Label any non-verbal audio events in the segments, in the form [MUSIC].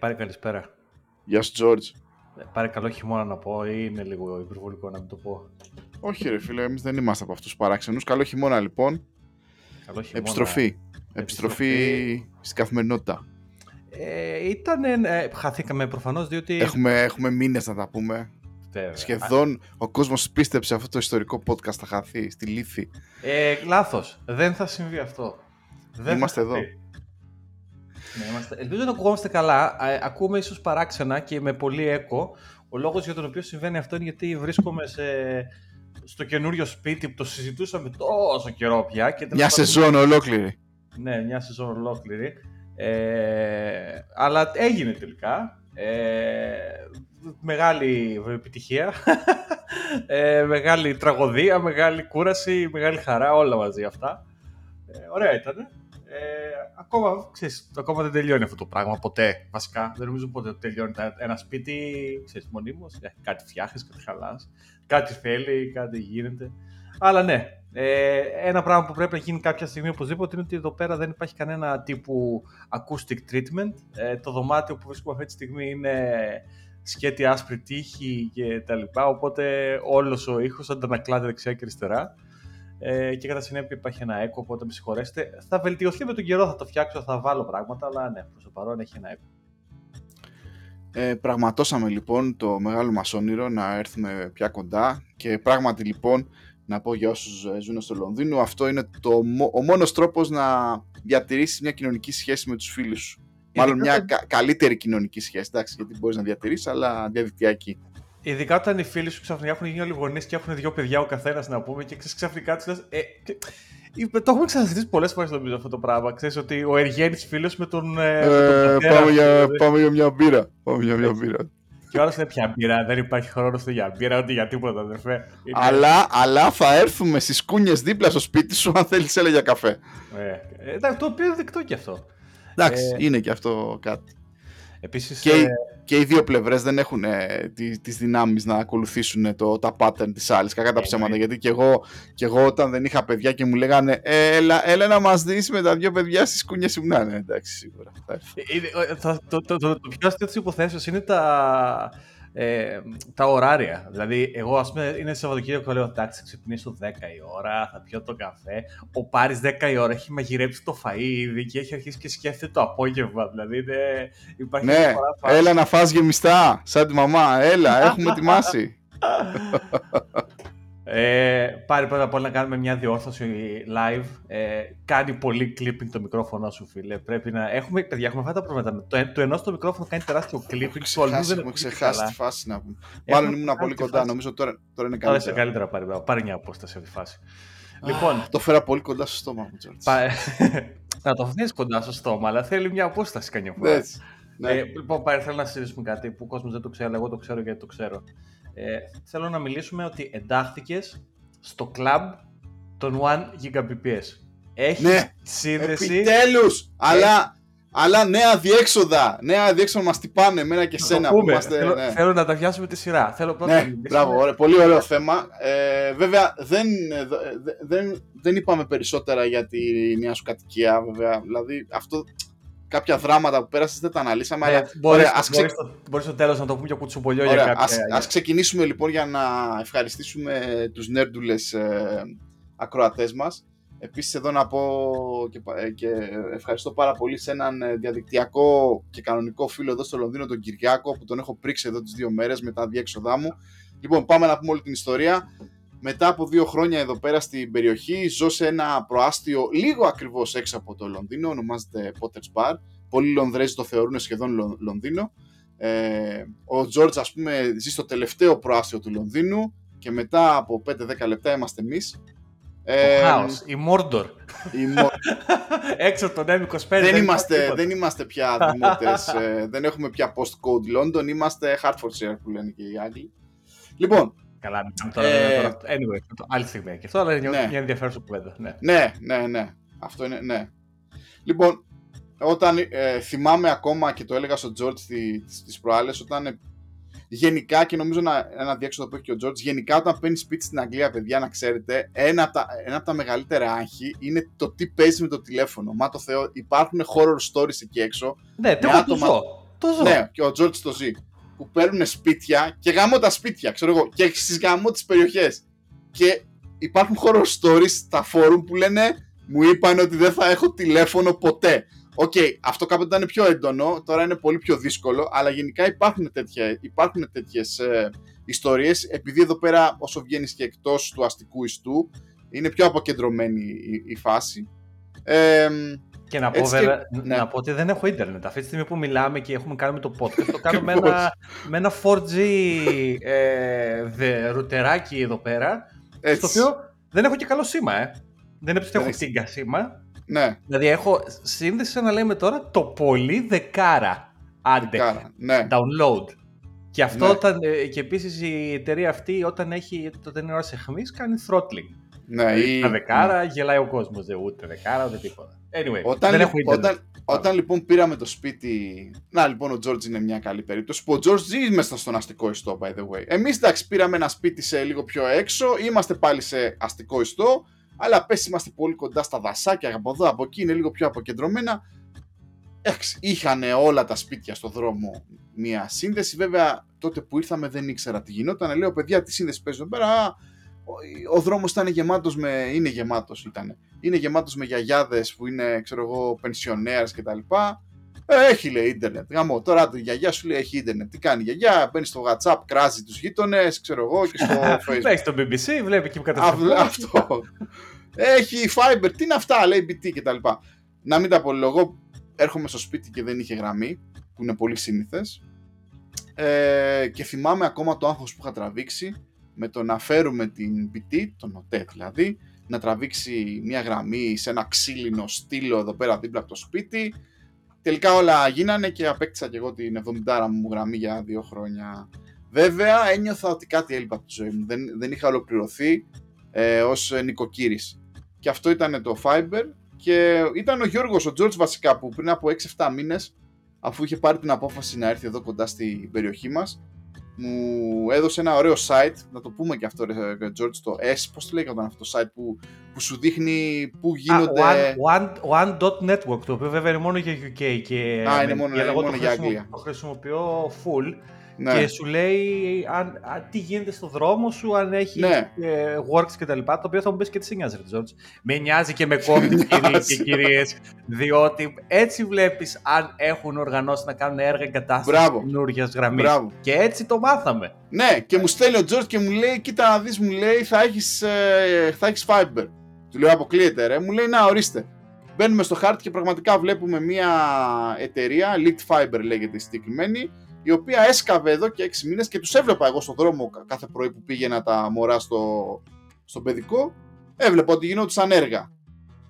πάρε καλησπέρα. Γεια σου, Τζόρτζ. Ε, πάρε καλό χειμώνα να πω ή είναι λίγο υπερβολικό να μην το πω. Όχι, ρε φίλε, εμείς δεν είμαστε από αυτούς του παράξενους. Καλό χειμώνα, λοιπόν. Καλό χειμώνα. Επιστροφή. Επιστροφή στην καθημερινότητα. Ε, ήταν. Ε, χαθήκαμε προφανώς διότι. Έχουμε, έχουμε μήνες να τα πούμε. Βέβαια. Σχεδόν ο κόσμος πίστεψε αυτό το ιστορικό podcast θα χαθεί στη λύθη. Ε, Λάθος. Δεν θα συμβεί αυτό. Δεν Είμαστε θα εδώ. Συμβεί. Ναι, είμαστε... Ελπίζω να ακουγόμαστε καλά. Ε, Ακούμε ίσως παράξενα και με πολύ έκο. Ο λόγος για τον οποίο συμβαίνει αυτό είναι γιατί βρίσκομαι σε... στο καινούριο σπίτι που το συζητούσαμε τόσο καιρό πια. Και Μια σεζόν ολόκληρη. Ναι, μια σεζόν ολόκληρη. Ε, αλλά έγινε τελικά. Ε, μεγάλη επιτυχία. Ε, μεγάλη τραγωδία, μεγάλη κούραση, μεγάλη χαρά, όλα μαζί αυτά. Ε, ωραία ήταν. Ε, ακόμα, ξέρεις, ακόμα δεν τελειώνει αυτό το πράγμα ποτέ. Βασικά, δεν νομίζω ποτέ τελειώνει. Τα- Ένα σπίτι, ξέρεις, μονίμως, ε, κάτι φτιάχνεις, κάτι χαλάς, κάτι θέλει, κάτι γίνεται. Αλλά ναι, ε, ένα πράγμα που πρέπει να γίνει κάποια στιγμή οπωσδήποτε είναι ότι εδώ πέρα δεν υπάρχει κανένα τύπου acoustic treatment. Ε, το δωμάτιο που βρίσκουμε αυτή τη στιγμή είναι σκέτη άσπρη τύχη και τα λοιπά, οπότε όλος ο ήχος αντανακλάται δεξιά και αριστερά. Ε, και κατά συνέπεια υπάρχει ένα έκο, οπότε με συγχωρέσετε. Θα βελτιωθεί με τον καιρό, θα το φτιάξω, θα βάλω πράγματα, αλλά ναι, προς το παρόν έχει ένα έκο. Ε, πραγματώσαμε λοιπόν το μεγάλο μας όνειρο να έρθουμε πια κοντά και πράγματι λοιπόν να πω για όσους ε, ζουν στο Λονδίνο αυτό είναι το, μο- ο μόνος τρόπος να διατηρήσεις μια κοινωνική σχέση με τους φίλους σου. Μάλλον Ειδικά μια όταν- κα- καλύτερη κοινωνική σχέση, εντάξει, γιατί μπορείς να διατηρήσεις, αλλά διαδικτυακή. Ειδικά όταν οι φίλοι σου ξαφνικά έχουν γίνει όλοι γονείς και έχουν δύο παιδιά ο καθένας να πούμε και ξέρεις, ξαφνικά τους λες. Ε, και- είπε- το έχουμε ξαναζητήσει πολλές φορές νομίζω αυτό το πράγμα. Ξέρεις ότι ο Εργένη φίλος με τον. Ε, με τον Ε, πατέρα, πάμε, για, δηλαδή. πάμε για μια μπύρα. Πάμε για μια μπύρα. Και ο άλλος λέει πια μπύρα. Δεν υπάρχει χρόνος ούτε για μπύρα ούτε για τίποτα, αδερφέ. Είναι- Αλλά, αλλά θα έρθουμε στις κούνιες δίπλα στο σπίτι σου αν θέλεις έλα για καφέ. Ε, ε, εντάξει, το οποίο είναι δεκτό κι αυτό. Εντάξει, Ε, είναι και αυτό κάτι. Επίσης. Και, οι- και οι δύο πλευρές δεν έχουν ε, τις, τις δυνάμεις να ακολουθήσουν ε, το, τα pattern της άλλης, κακά τα Ε, ψέματα. ναι. Γιατί και εγώ, και εγώ όταν δεν είχα παιδιά και μου λέγανε «Ε, έλα, έλα να μας δεις με τα δύο παιδιά στις κούνιες ήμουν. «Ναι, ναι, εντάξει, σίγουρα. θα έρθω». Είναι- ε, θα- το, το, το, το πιο αστείο της υποθέσεως είναι τα, ε, τα ωράρια. Δηλαδή, εγώ, ας πούμε, είναι Σαββατοκύριακο, λέω εντάξει, θα ξυπνήσω 10 η ώρα, θα πιω το καφέ. Ο Πάρης 10 η ώρα έχει μαγειρέψει το φαΐ ήδη και έχει αρχίσει και σκέφτεται το απόγευμα. Δηλαδή, είναι, υπάρχει Ναι, διαφορά φάση. έλα να φας γεμιστά, σαν τη μαμά, έλα, έχουμε ετοιμάσει. [LAUGHS] Ε, πάρει πρώτα απ' όλα να κάνουμε μια διόρθωση live. Ε, κάνει πολύ clipping το μικρόφωνο σου, φίλε. Πρέπει να. Έχουμε, παιδιά, έχουμε αυτά τα προβλήματα. Το, ε- το ενός το μικρόφωνο κάνει τεράστιο clipping, το αλλού Ξεχάσει, δεν έχουμε ακούγεται ξεχάσει καλά. τη φάση να πούμε. Έχουμε Μάλλον ήμουν ξεχάσει πολύ τη κοντά, φάση. νομίζω τώρα, τώρα είναι Τώρα είσαι καλύτερα. καλύτερα πάρει. μπράβο. Πάρει μια απόσταση από τη φάση. λοιπόν, Το φέρα πολύ κοντά στο στόμα μου, Τζόρτζ. πα... [LAUGHS] να το αφήνει κοντά στο στόμα, αλλά θέλει μια απόσταση καμιά φορά. Έτσι. Ναι. Ε, λοιπόν, πάρει, θέλω να συζητήσουμε κάτι που ο κόσμος δεν το ξέρει, αλλά εγώ το ξέρω γιατί το ξέρω. Ε, θέλω να μιλήσουμε ότι εντάχθηκες στο κλαμπ των 1 Gbps. Έχεις Ναι, σύνδεση; Επιτέλους! Αλλά, αλλά νέα διέξοδα. Νέα διέξοδα μας τυπάνε εμένα και Να σένα το που πούμε. είμαστε. θέλω, ναι. θέλω να τα πιάσουμε τη σειρά. Θέλω πρώτα να Ναι, μιλήσουμε- μπράβο, ωραία, πολύ ωραίο θέμα. Ε, βέβαια, δεν, ε, δε- δεν, δεν είπαμε περισσότερα για τη νέα σου κατοικία, βέβαια. Δηλαδή, αυτό, κάποια δράματα που πέρασες δεν τα αναλύσαμε, Ναι, αλλά μπορείς, ωραία, ας, ξε- μπορείς στο, μπορείς στο τέλος να το πούμε και κουτσομπολιό για ωραία, κάποια... ας, ας ξεκινήσουμε λοιπόν για να ευχαριστήσουμε τους νέρντουλες ε, ακροατές μας. Επίσης εδώ να πω και, πα- ε, και ευχαριστώ πάρα πολύ σε έναν ε, διαδικτυακό και κανονικό φίλο εδώ στο Λονδίνο, τον Κυριάκο, που τον έχω πρίξει εδώ τις δύο μέρες με τα διέξοδά μου. Λοιπόν, πάμε να πούμε όλη την ιστορία. Μετά από δύο χρόνια εδώ πέρα στην περιοχή, ζω σε ένα προάστιο λίγο ακριβώς έξω από το Λονδίνο, ονομάζεται Potter's Bar. Πολλοί Λονδρέζοι το θεωρούν σχεδόν Λο- Λονδίνο. Ε, ο Τζόρτζ, ας πούμε, ζει στο τελευταίο προάστιο του Λονδίνου και μετά από 5-10 λεπτά είμαστε εμείς. Ε, Το χάος, η Mordor. η μο- [LAUGHS] Έξω από τον M25. δεν, υπάρχει είμαστε, τίποτα. δεν είμαστε πια δημότες, ε, δεν έχουμε πια postcode London, είμαστε Hertfordshire που λένε και οι Άγγλοι. Λοιπόν, Καλά, μιλάμε τώρα, Ε, τώρα. Anyway, το- άλλη στιγμή και αυτό, αλλά είναι Ναι. μια ενδιαφέρουσα κουβέντα. Ναι. ναι, ναι, ναι, αυτό είναι, ναι. Λοιπόν, όταν ε, θυμάμαι ακόμα και το έλεγα στον Τζόρτζ τις, τις προάλλες, όταν ε, γενικά και νομίζω να, ένα διέξοδο που έχει και ο Τζόρτζ, γενικά όταν παίρνει σπίτι στην Αγγλία, παιδιά, να ξέρετε, ένα από τα, ένα από τα μεγαλύτερα άγχη είναι το τι παίζει με το τηλέφωνο. Μα το Θεό, υπάρχουν horror stories εκεί έξω. Ναι, τι έχω που άτομα- ζω. Το ζω. Ναι, και ο Τζόρτζ το ζει. Που παίρνουν σπίτια και γαμώ τα σπίτια, ξέρω εγώ, και στις γαμώ τις περιοχές. Και υπάρχουν horror stories στα φόρουμ που λένε μου είπαν ότι δεν θα έχω τηλέφωνο ποτέ. Οκέι, okay, αυτό κάποτε ήταν πιο έντονο, τώρα είναι πολύ πιο δύσκολο, αλλά γενικά υπάρχουν, τέτοια, υπάρχουν τέτοιες ε, ιστορίες, επειδή εδώ πέρα όσο βγαίνεις και εκτός του αστικού ιστού, είναι πιο αποκεντρωμένη η, η φάση. Ε, και να πω, βέβαια, ναι. να πω ότι δεν έχω ίντερνετ. Αυτή τη στιγμή που μιλάμε και έχουμε κάνει το podcast, το [LAUGHS] κάνω με, ένα, με ένα 4G ε, ρουτεράκι εδώ πέρα, Έτσι. στο οποίο δεν έχω και καλό σήμα, ε. Δεν είναι ότι έχω τίγκα σήμα. Ναι. Δηλαδή έχω σύνδεση, σαν να λέμε τώρα, το πολύ δεκάρα. Άντε, δεκάρα, ναι. download. Και αυτό ναι. όταν, ε, και επίσης η εταιρεία αυτή όταν, έχει, όταν είναι ώρα αιχμής κάνει throttling. Ναι, δηλαδή, ή... Τα δεκάρα γελάει ο κόσμος, ούτε δεκάρα ούτε τίποτα. Anyway, όταν, δεν έχω όταν, όταν λοιπόν πήραμε το σπίτι. Να λοιπόν, ο George είναι μια καλή περίπτωση. Που ο George ζει μέσα στον αστικό ιστό, by the way. Εμείς εντάξει, πήραμε ένα σπίτι σε λίγο πιο έξω. Είμαστε πάλι σε αστικό ιστό. Αλλά πες είμαστε πολύ κοντά στα δασάκια από εδώ, από εκεί είναι λίγο πιο αποκεντρωμένα. Εντάξει, είχαν όλα τα σπίτια στο δρόμο μια σύνδεση. Βέβαια, τότε που ήρθαμε δεν ήξερα τι γινόταν. Λέω, παιδιά, τι σύνδεση παίζει εδώ πέρα; Ο, ο δρόμος ήταν γεμάτος με, είναι γεμάτος ήταν, είναι γεμάτος με γιαγιάδες που είναι, ξέρω εγώ, πενσιονέρες και τα λοιπά. Ε, έχει λέει ίντερνετ. Γαμώ. Τώρα η γιαγιά σου λέει έχει ίντερνετ. Τι κάνει η γιαγιά, μπαίνει στο WhatsApp, κράζει τους γείτονες, ξέρω εγώ και στο [LAUGHS] Facebook. Έχει το BBC, βλέπει και που Αυτό. έχει Fiber, τι είναι αυτά, λέει BT και τα λοιπά. Να μην τα πω εγώ έρχομαι στο σπίτι και δεν είχε γραμμή, που είναι πολύ σύνηθες. Ε, και θυμάμαι ακόμα το άγχος που είχα τραβήξει με το να φέρουμε την BT, τον ΟΤΕ δηλαδή, να τραβήξει μια γραμμή σε ένα ξύλινο στήλο εδώ πέρα δίπλα από το σπίτι. Τελικά όλα γίνανε και απέκτησα και εγώ την 70 μου γραμμή για δύο χρόνια. Βέβαια ένιωθα ότι κάτι έλειπα από τη ζωή μου. Δεν, δεν είχα ολοκληρωθεί ε, ως νοικοκύρης. Και αυτό ήταν το Fiber και ήταν ο Γιώργος, ο George βασικά που πριν από 6-7 μήνες αφού είχε πάρει την απόφαση να έρθει εδώ κοντά στην περιοχή μας μου έδωσε ένα ωραίο site, να το πούμε και αυτό ρε George, το S, πώς το λέγονταν αυτό το site που, που σου δείχνει πού γίνονται... one, one, one network, το οποίο βέβαια είναι μόνο για UK και... Α, είναι μόνο, για, μόνο για Αγγλία. Το χρησιμοποιώ full ναι. και σου λέει αν, αν, τι γίνεται στο δρόμο σου, αν έχεις ναι. ε, works κτλ. Το οποίο θα μου πεις και τι σε νοιάζει, Τζόρτζ. Με νοιάζει και με κόμπι, [LAUGHS] κυρίε και κυρίες, διότι έτσι βλέπεις αν έχουν οργανώσει να κάνουν έργα εγκατάστασης καινούργια γραμμής. Και έτσι το μάθαμε. Ναι, και μου στέλνει ο Τζόρτζ και μου λέει: Κοίτα να δεις, μου λέει, θα έχεις ε, θα έχεις Fiber. Του λέω: Αποκλείεται, ρε. Μου λέει: Να, ορίστε. Μπαίνουμε στο χάρτη και πραγματικά βλέπουμε μια εταιρεία, Lit Fiber λέγεται η συγκεκριμένη, η οποία έσκαβε εδώ και 6 μήνες και τους έβλεπα εγώ στον δρόμο κάθε πρωί που πήγαινα τα μωρά στο, στο παιδικό, έβλεπα ότι γινόντουσαν έργα.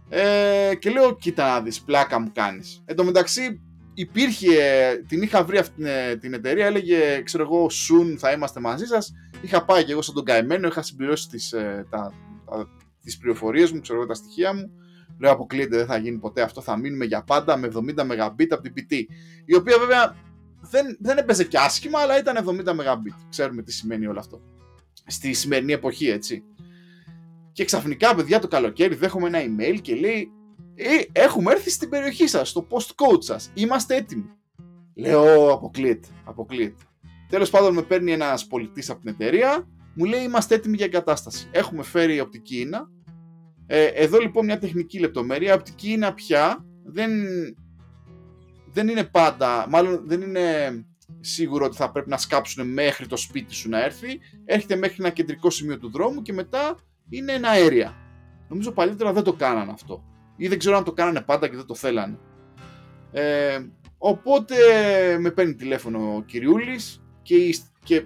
Ε, και λέω, κοίτα να δεις, πλάκα μου κάνεις. Εν τω μεταξύ υπήρχε, την είχα βρει αυτή την εταιρεία, έλεγε, ξέρω εγώ, soon θα είμαστε μαζί σας. Είχα πάει και εγώ σαν τον καημένο, είχα συμπληρώσει τις, ε, τα, τα, τις πληροφορίες μου, ξέρω εγώ, τα στοιχεία μου. Λέω, αποκλείεται, δεν θα γίνει ποτέ αυτό, θα μείνουμε για πάντα με 70 Mbit από την PT. Η οποία βέβαια δεν, δεν έπαιζε και άσχημα, αλλά ήταν 70 Mbit. Ξέρουμε τι σημαίνει όλο αυτό. Στη σημερινή εποχή, έτσι. Και ξαφνικά, παιδιά, το καλοκαίρι δέχομαι ένα email και λέει ε, έχουμε έρθει στην περιοχή σας, στο postcode σας, είμαστε έτοιμοι. Λέω, αποκλείεται, αποκλείεται. Τέλος πάντων με παίρνει ένας πολιτής από την εταιρεία, μου λέει είμαστε έτοιμοι για εγκατάσταση. Έχουμε φέρει οπτική ίνα. Ε, εδώ λοιπόν μια τεχνική λεπτομέρεια. Οπτική ίνα πια δεν δεν είναι πάντα, μάλλον δεν είναι σίγουρο ότι θα πρέπει να σκάψουν μέχρι το σπίτι σου να έρθει. Έρχεται μέχρι ένα κεντρικό σημείο του δρόμου και μετά είναι ένα αέρια. Νομίζω παλιότερα δεν το κάνανε αυτό. Ή δεν ξέρω αν το κάνανε πάντα και δεν το θέλανε. Ε, οπότε με παίρνει τηλέφωνο ο Κυριούλης και η, και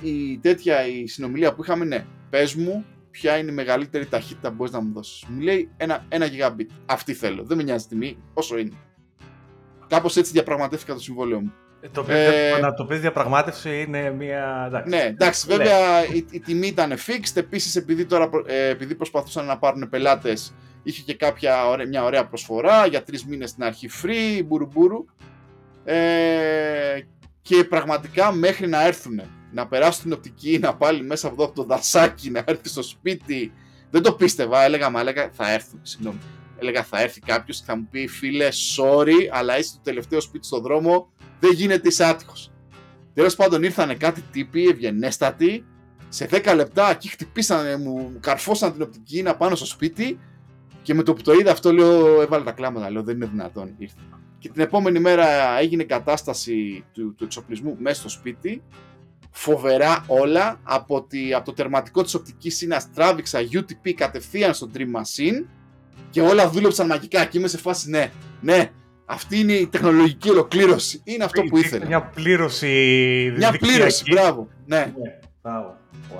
η τέτοια η συνομιλία που είχαμε ναι, πες μου ποια είναι η μεγαλύτερη ταχύτητα που μπορείς να μου δώσεις. Μου λέει ένα, ένα gigabit. Αυτή θέλω. Δεν με νοιάζει τιμή, όσο είναι. Κάπως έτσι διαπραγματεύτηκα το συμβόλαιο μου. Ε, το ε, να το πεις διαπραγμάτευση είναι μια. Εντάξει. Ναι, εντάξει, βέβαια η, η, τιμή ήταν fixed. Επίσης, επειδή, τώρα, ε, επειδή προσπαθούσαν να πάρουν πελάτες, είχε και κάποια, μια ωραία προσφορά για τρεις μήνες στην αρχή free, μπουρουμπουρου. Ε, και πραγματικά μέχρι να έρθουν, να περάσουν την οπτική, να πάλι μέσα από το δασάκι, να έρθει στο σπίτι. Δεν το πίστευα, έλεγα, μα έλεγα, θα έρθουν, συγγνώμη έλεγα θα έρθει κάποιος και θα μου πει φίλε, sorry, αλλά είσαι το τελευταίο σπίτι στον δρόμο. Δεν γίνεται είσαι άτυχος. Τέλος πάντων ήρθαν κάτι τύποι ευγενέστατοι. Σε 10 λεπτά εκεί χτυπήσανε, μου καρφώσαν την οπτική να πάνω στο σπίτι. Και με το που το είδα αυτό λέω, έβαλε τα κλάματα. Λέω δεν είναι δυνατόν. Ήρθε. Και την επόμενη μέρα έγινε κατάσταση του, του εξοπλισμού μέσα στο σπίτι. Φοβερά όλα. Από, τη, από το τερματικό της οπτικής σύνας τράβηξα UTP κατευθείαν στο Dream Machine και όλα δούλεψαν μαγικά και είμαι σε φάση ναι, ναι, αυτή είναι η τεχνολογική ολοκλήρωση. Είναι αυτό που ήθελε. Μια πλήρωση. Μια πλήρωση, μπράβο. Ναι. ναι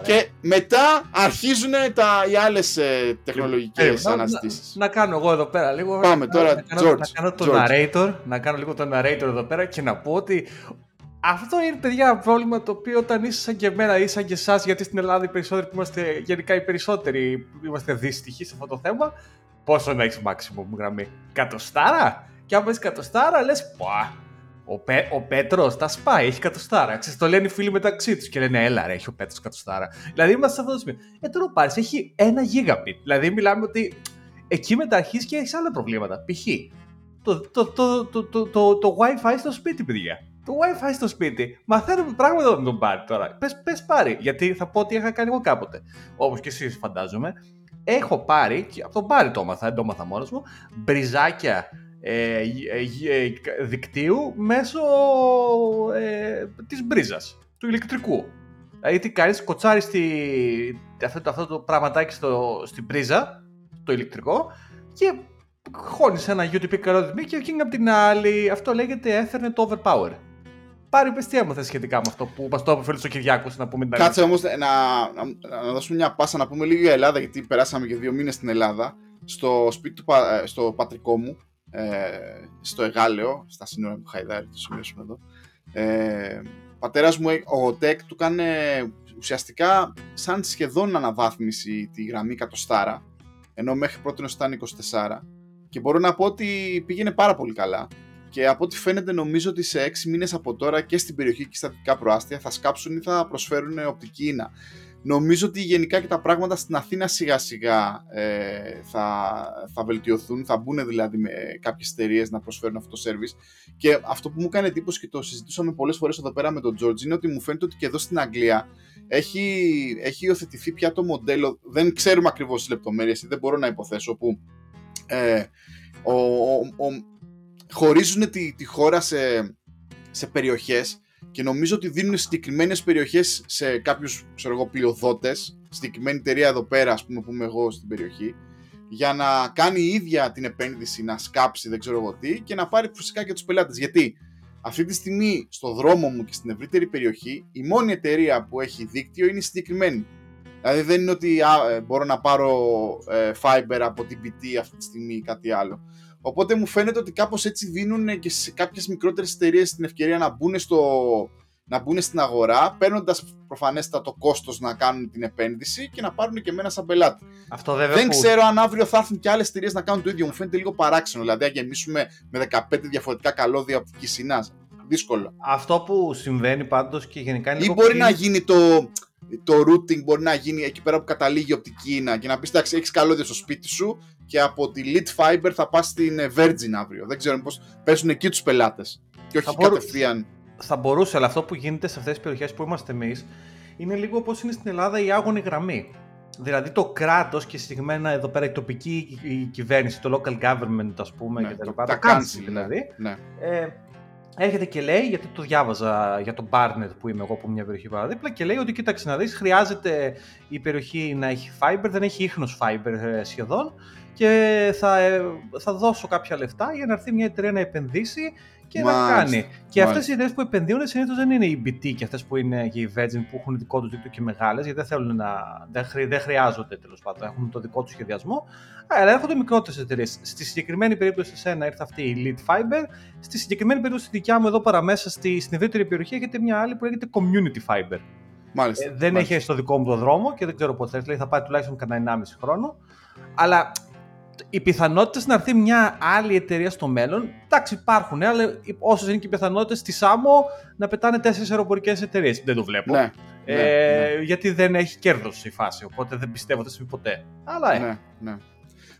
και μετά αρχίζουν τα, οι άλλες τεχνολογικές ε, αναζητήσει. Να, να, κάνω εγώ εδώ πέρα λίγο. Πάμε τώρα, να, George, να κάνω το narrator, να κάνω λίγο το narrator εδώ πέρα και να πω ότι αυτό είναι παιδιά ένα πρόβλημα το οποίο όταν είσαι σαν και εμένα ή σαν και εσάς, γιατί στην Ελλάδα οι περισσότεροι που είμαστε γενικά οι περισσότεροι είμαστε δύστιχοι σε αυτό το θέμα, πόσο να έχεις maximum γραμμή. Κατοστάρα; Και αν πες κατοστάρα, λες, πα, ο, Πέ, ο Πέτρος τα σπάει, έχει κατοστάρα. Ξέρεις, το λένε οι φίλοι μεταξύ τους και λένε Έλα, ρε, έχει ο Πέτρος κατοστάρα. Δηλαδή είμαστε σε αυτό το σημείο. Ε, τώρα πάρει, έχει ένα gigabit. Δηλαδή μιλάμε ότι εκεί μετά αρχίζει και έχεις άλλα προβλήματα. Π.χ. Το, το, το, το, το, το, το, WiFi στο σπίτι, παιδιά. Το WiFi στο σπίτι. Μαθαίνουμε πράγματα με τον πάρει τώρα. Πες πες πάρει, γιατί θα πω ότι είχα κάνει εγώ κάποτε. Όπως και εσείς φαντάζομαι. Έχω πάρει, και από τον πάρει το έμαθα, δεν το έμαθα μόνος μου, μπριζάκια ε, ε, δικτύου μέσω ε, της μπρίζας, του ηλεκτρικού. Δηλαδή τι κάνεις, κοτσάρεις αυτό, αυτό το πραγματάκι στο, στην πρίζα, το ηλεκτρικό και χώνεις ένα UTP καλό και εκείνη από την άλλη, αυτό λέγεται Ethernet Overpower. Πάρει πες τι έμαθες σχετικά με αυτό που μας το αποφέρει στο Κυριάκος να πούμε την Κάτσε όμως να, να, να, δώσουμε μια πάσα να πούμε λίγο για Ελλάδα γιατί περάσαμε και δύο μήνες στην Ελλάδα στο σπίτι του, ε, στο πατρικό μου ε, στο Εγάλεο, στα σύνορα του Χαϊδάρη, το σημειώσουμε εδώ. Ε, πατέρας μου, ο ΤΕΚ, του έκανε ουσιαστικά σαν σχεδόν αναβάθμιση τη γραμμή κατοστάρα, ενώ μέχρι πρώτη ήταν 24. Και μπορώ να πω ότι πήγαινε πάρα πολύ καλά. Και από ό,τι φαίνεται νομίζω ότι σε 6 μήνες από τώρα και στην περιοχή και στα δυτικά προάστια θα σκάψουν ή θα προσφέρουν οπτική ίνα. Νομίζω ότι γενικά και τα πράγματα στην Αθήνα σιγά σιγά ε, θα, θα βελτιωθούν, θα μπουν δηλαδή με κάποιες εταιρείες να προσφέρουν αυτό το service και αυτό που μου έκανε εντύπωση και το συζητούσαμε πολλές φορές εδώ πέρα με τον George είναι ότι μου φαίνεται ότι και εδώ στην Αγγλία έχει, έχει υιοθετηθεί πια το μοντέλο, δεν ξέρουμε ακριβώς τις λεπτομέρειες, δεν μπορώ να υποθέσω που ε, ο, ο, χωρίζουν τη, τη χώρα σε, σε περιοχές και νομίζω ότι δίνουν συγκεκριμένες περιοχές σε κάποιους πλειοδότες, συγκεκριμένη εταιρεία εδώ πέρα, ας πούμε, που είμαι εγώ στην περιοχή, για να κάνει η ίδια την επένδυση, να σκάψει δεν ξέρω εγώ τι και να πάρει φυσικά και τους πελάτες. Γιατί αυτή τη στιγμή στο δρόμο μου και στην ευρύτερη περιοχή, η μόνη εταιρεία που έχει δίκτυο είναι συγκεκριμένη. Δηλαδή δεν είναι ότι ε, μπορώ να πάρω ε, fiber από την BT αυτή τη στιγμή ή κάτι άλλο. Οπότε μου φαίνεται ότι κάπως έτσι δίνουν και σε κάποιες μικρότερες εταιρείες την ευκαιρία να μπουν, στο, να μπουν στην αγορά, παίρνοντας προφανέστατα το κόστος να κάνουν την επένδυση και να πάρουν και εμένα σαν πελάτη. Αυτό βέβαια Δεν που... ξέρω αν αύριο θα έρθουν και άλλες εταιρείες να κάνουν το ίδιο. Μου φαίνεται λίγο παράξενο. Δηλαδή, αν γεμίσουμε με 15 διαφορετικά καλώδια οπτική συνά. Δύσκολο. Αυτό που συμβαίνει πάντως και γενικά είναι. Ή μπορεί να γίνει το, το routing μπορεί να γίνει εκεί πέρα που καταλήγει η οπτική ίνα και να πεις εντάξει, έχεις καλώδια στο σπίτι σου και από τη Lit Fiber θα πας στην ε, Virgin αύριο. Δεν ξέρω πώς πέσουν εκεί τους πελάτες και όχι θα κατευθείαν. Θα μπορούσε, αλλά αυτό που γίνεται σε αυτές τις περιοχές που είμαστε εμείς είναι λίγο όπω είναι στην Ελλάδα η άγωνη γραμμή. Δηλαδή το κράτος και συγκεκριμένα εδώ πέρα η τοπική η κυβέρνηση, το local government, ας πούμε, ναι, και τα λοιπά. Τα, τα δηλαδή. Ναι. Ε, έρχεται και λέει, γιατί το διάβαζα για τον Barnet που είμαι εγώ από μια περιοχή παραδίπλα και λέει ότι κοίταξε να δεις, χρειάζεται η περιοχή να έχει fiber, δεν έχει ίχνος fiber ε, σχεδόν και θα, ε, θα δώσω κάποια λεφτά για να έρθει μια εταιρεία να επενδύσει και να κάνει. Και αυτές οι εταιρείες που επενδύουν συνήθως δεν είναι οι BT και αυτές που είναι και οι Virgin που έχουν δικό τους δίκτυο και μεγάλες, γιατί δεν, θέλουν να, δεν, χρει, δεν χρειάζονται τέλος πάντων, έχουν το δικό τους σχεδιασμό. Αλλά έρχονται μικρότερες εταιρείες. Στη συγκεκριμένη περίπτωση, σε ένα ήρθε αυτή η Lead Fiber. Στη συγκεκριμένη περίπτωση, τη δικιά μου εδώ παραμέσα στη, στην ευρύτερη περιοχή, έχετε μια άλλη που λέγεται Community Fiber. Μάλιστα, ε, δεν μάλιστα. έχει στο δικό μου το δρόμο και δεν ξέρω πότε θα έρθει. Θα πάει τουλάχιστον κανένα 1,5 χρόνο. Αλλά οι πιθανότητες να έρθει μια άλλη εταιρεία στο μέλλον, εντάξει υπάρχουν, αλλά όσες είναι και οι πιθανότητες στη ΣΑΜΟ να πετάνε τέσσερις αεροπορικές εταιρείες. Δεν το βλέπω. Ναι, ε, ναι, ναι. Γιατί δεν έχει κέρδος η φάση, οπότε δεν πιστεύω ότι συμβεί ποτέ. Αλλά ε. Ναι, ναι.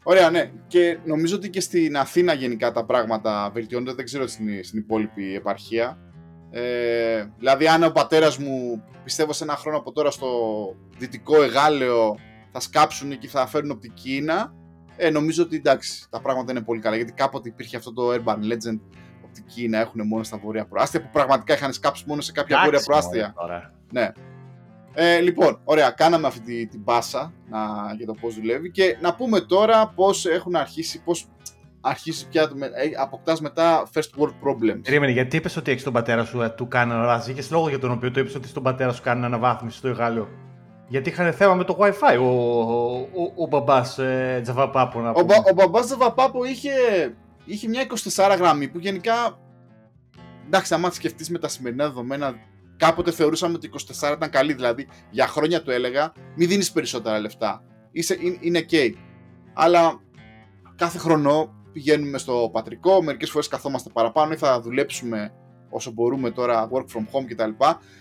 Ωραία, ναι. Και νομίζω ότι και στην Αθήνα γενικά τα πράγματα βελτιώνονται. Δεν ξέρω στην, στην υπόλοιπη επαρχία. Ε, δηλαδή, αν ο πατέρας μου πιστεύω σε ένα χρόνο από τώρα στο δυτικό Εγάλεο θα σκάψουν και θα φέρουν από την Κίνα, ε, νομίζω ότι εντάξει, τα πράγματα είναι πολύ καλά. Γιατί κάποτε υπήρχε αυτό το Urban Legend από την Κίνα έχουν μόνο στα βόρεια προάστια που πραγματικά είχαν σκάψει μόνο σε κάποια βόρεια προάστια. Ναι. Ε, λοιπόν, ωραία, κάναμε αυτή την, την πάσα να, για το πώς δουλεύει και να πούμε τώρα πώς έχουν αρχίσει, πώς αρχίσει πια, ε, αποκτάς μετά first world problems. Περίμενε, γιατί είπες ότι έχεις τον πατέρα σου, ε, του κάνει αναβάθμιση, είχες λόγο για τον οποίο το είπες ότι στον πατέρα σου κάνει αναβάθμιση στο Εγάλιο. Γιατί είχαν θέμα με το Wi-Fi ο, ο, ο, ο μπαμπάς ε, Τζαβαπάπο. Να ο, μπα, ο μπαμπάς Τζαβαπάπο είχε, είχε μια 24 γραμμή που γενικά εντάξει, άμα σκεφτείς με τα σημερινά δεδομένα, κάποτε θεωρούσαμε ότι 24 ήταν καλή. Δηλαδή, για χρόνια του έλεγα, μην δίνεις περισσότερα λεφτά. Είσαι, είναι ok. Αλλά κάθε χρόνο πηγαίνουμε στο πατρικό, μερικές φορές καθόμαστε παραπάνω ή θα δουλέψουμε όσο μπορούμε τώρα, work from home κτλ.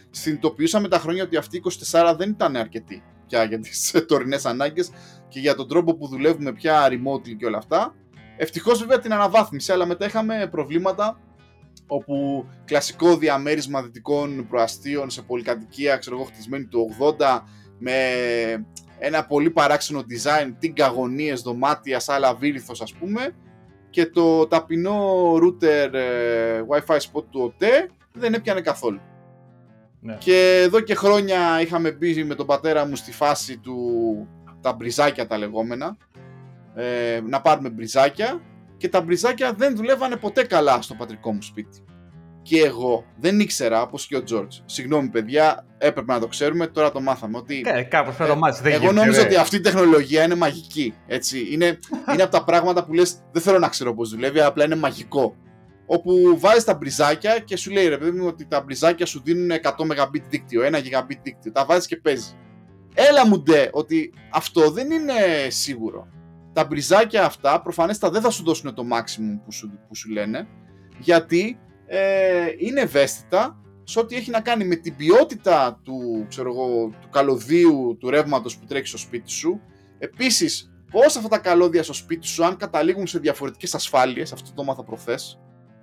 Συνειδητοποιούσαμε τα χρόνια ότι αυτή η 24 δεν ήταν αρκετή πια για τις [LAUGHS] τωρινές ανάγκες και για τον τρόπο που δουλεύουμε πια remotely και όλα αυτά. Ευτυχώς βέβαια την αναβάθμιση, αλλά μετά είχαμε προβλήματα όπου κλασικό διαμέρισμα δυτικών προαστίων σε πολυκατοικία, ξέρω εγώ, χτισμένη του 80 με ένα πολύ παράξενο design, τυγκαγωνίες, δωμάτια, σάλα βύρυθος ας πούμε και το ταπεινό router ε, Wi-Fi spot του ΟΤΕ δεν έπιανε καθόλου. Ναι. Και εδώ και χρόνια είχαμε μπει με τον πατέρα μου στη φάση του τα μπριζάκια τα λεγόμενα ε, να πάρουμε μπριζάκια και τα μπριζάκια δεν δουλεύανε ποτέ καλά στο πατρικό μου σπίτι. Και εγώ δεν ήξερα, όπως και ο Τζορτζ. Συγγνώμη, παιδιά, έπρεπε να το ξέρουμε, τώρα το μάθαμε. Ότι, ε, κάπως ε, δεν Εγώ νόμιζα ότι αυτή η τεχνολογία είναι μαγική. Έτσι. Είναι, [LAUGHS] είναι από τα πράγματα που λες: Δεν θέλω να ξέρω πώς δουλεύει, απλά είναι μαγικό. Όπου βάζεις τα μπριζάκια και σου λέει ρε παιδί μου ότι τα μπριζάκια σου δίνουν 100 Mbit δίκτυο, 1 GB δίκτυο. Τα βάζεις και παίζεις. Έλα μου ντε ότι αυτό δεν είναι σίγουρο τα μπριζάκια αυτά προφανέστα δεν θα σου δώσουν το maximum που σου, που σου λένε γιατί ε, είναι ευαίσθητα σε ό,τι έχει να κάνει με την ποιότητα του, ξέρω εγώ, του καλωδίου του ρεύματος που τρέχει στο σπίτι σου επίσης πώς αυτά τα καλώδια στο σπίτι σου αν καταλήγουν σε διαφορετικές ασφάλειες αυτό το έμαθα προχθές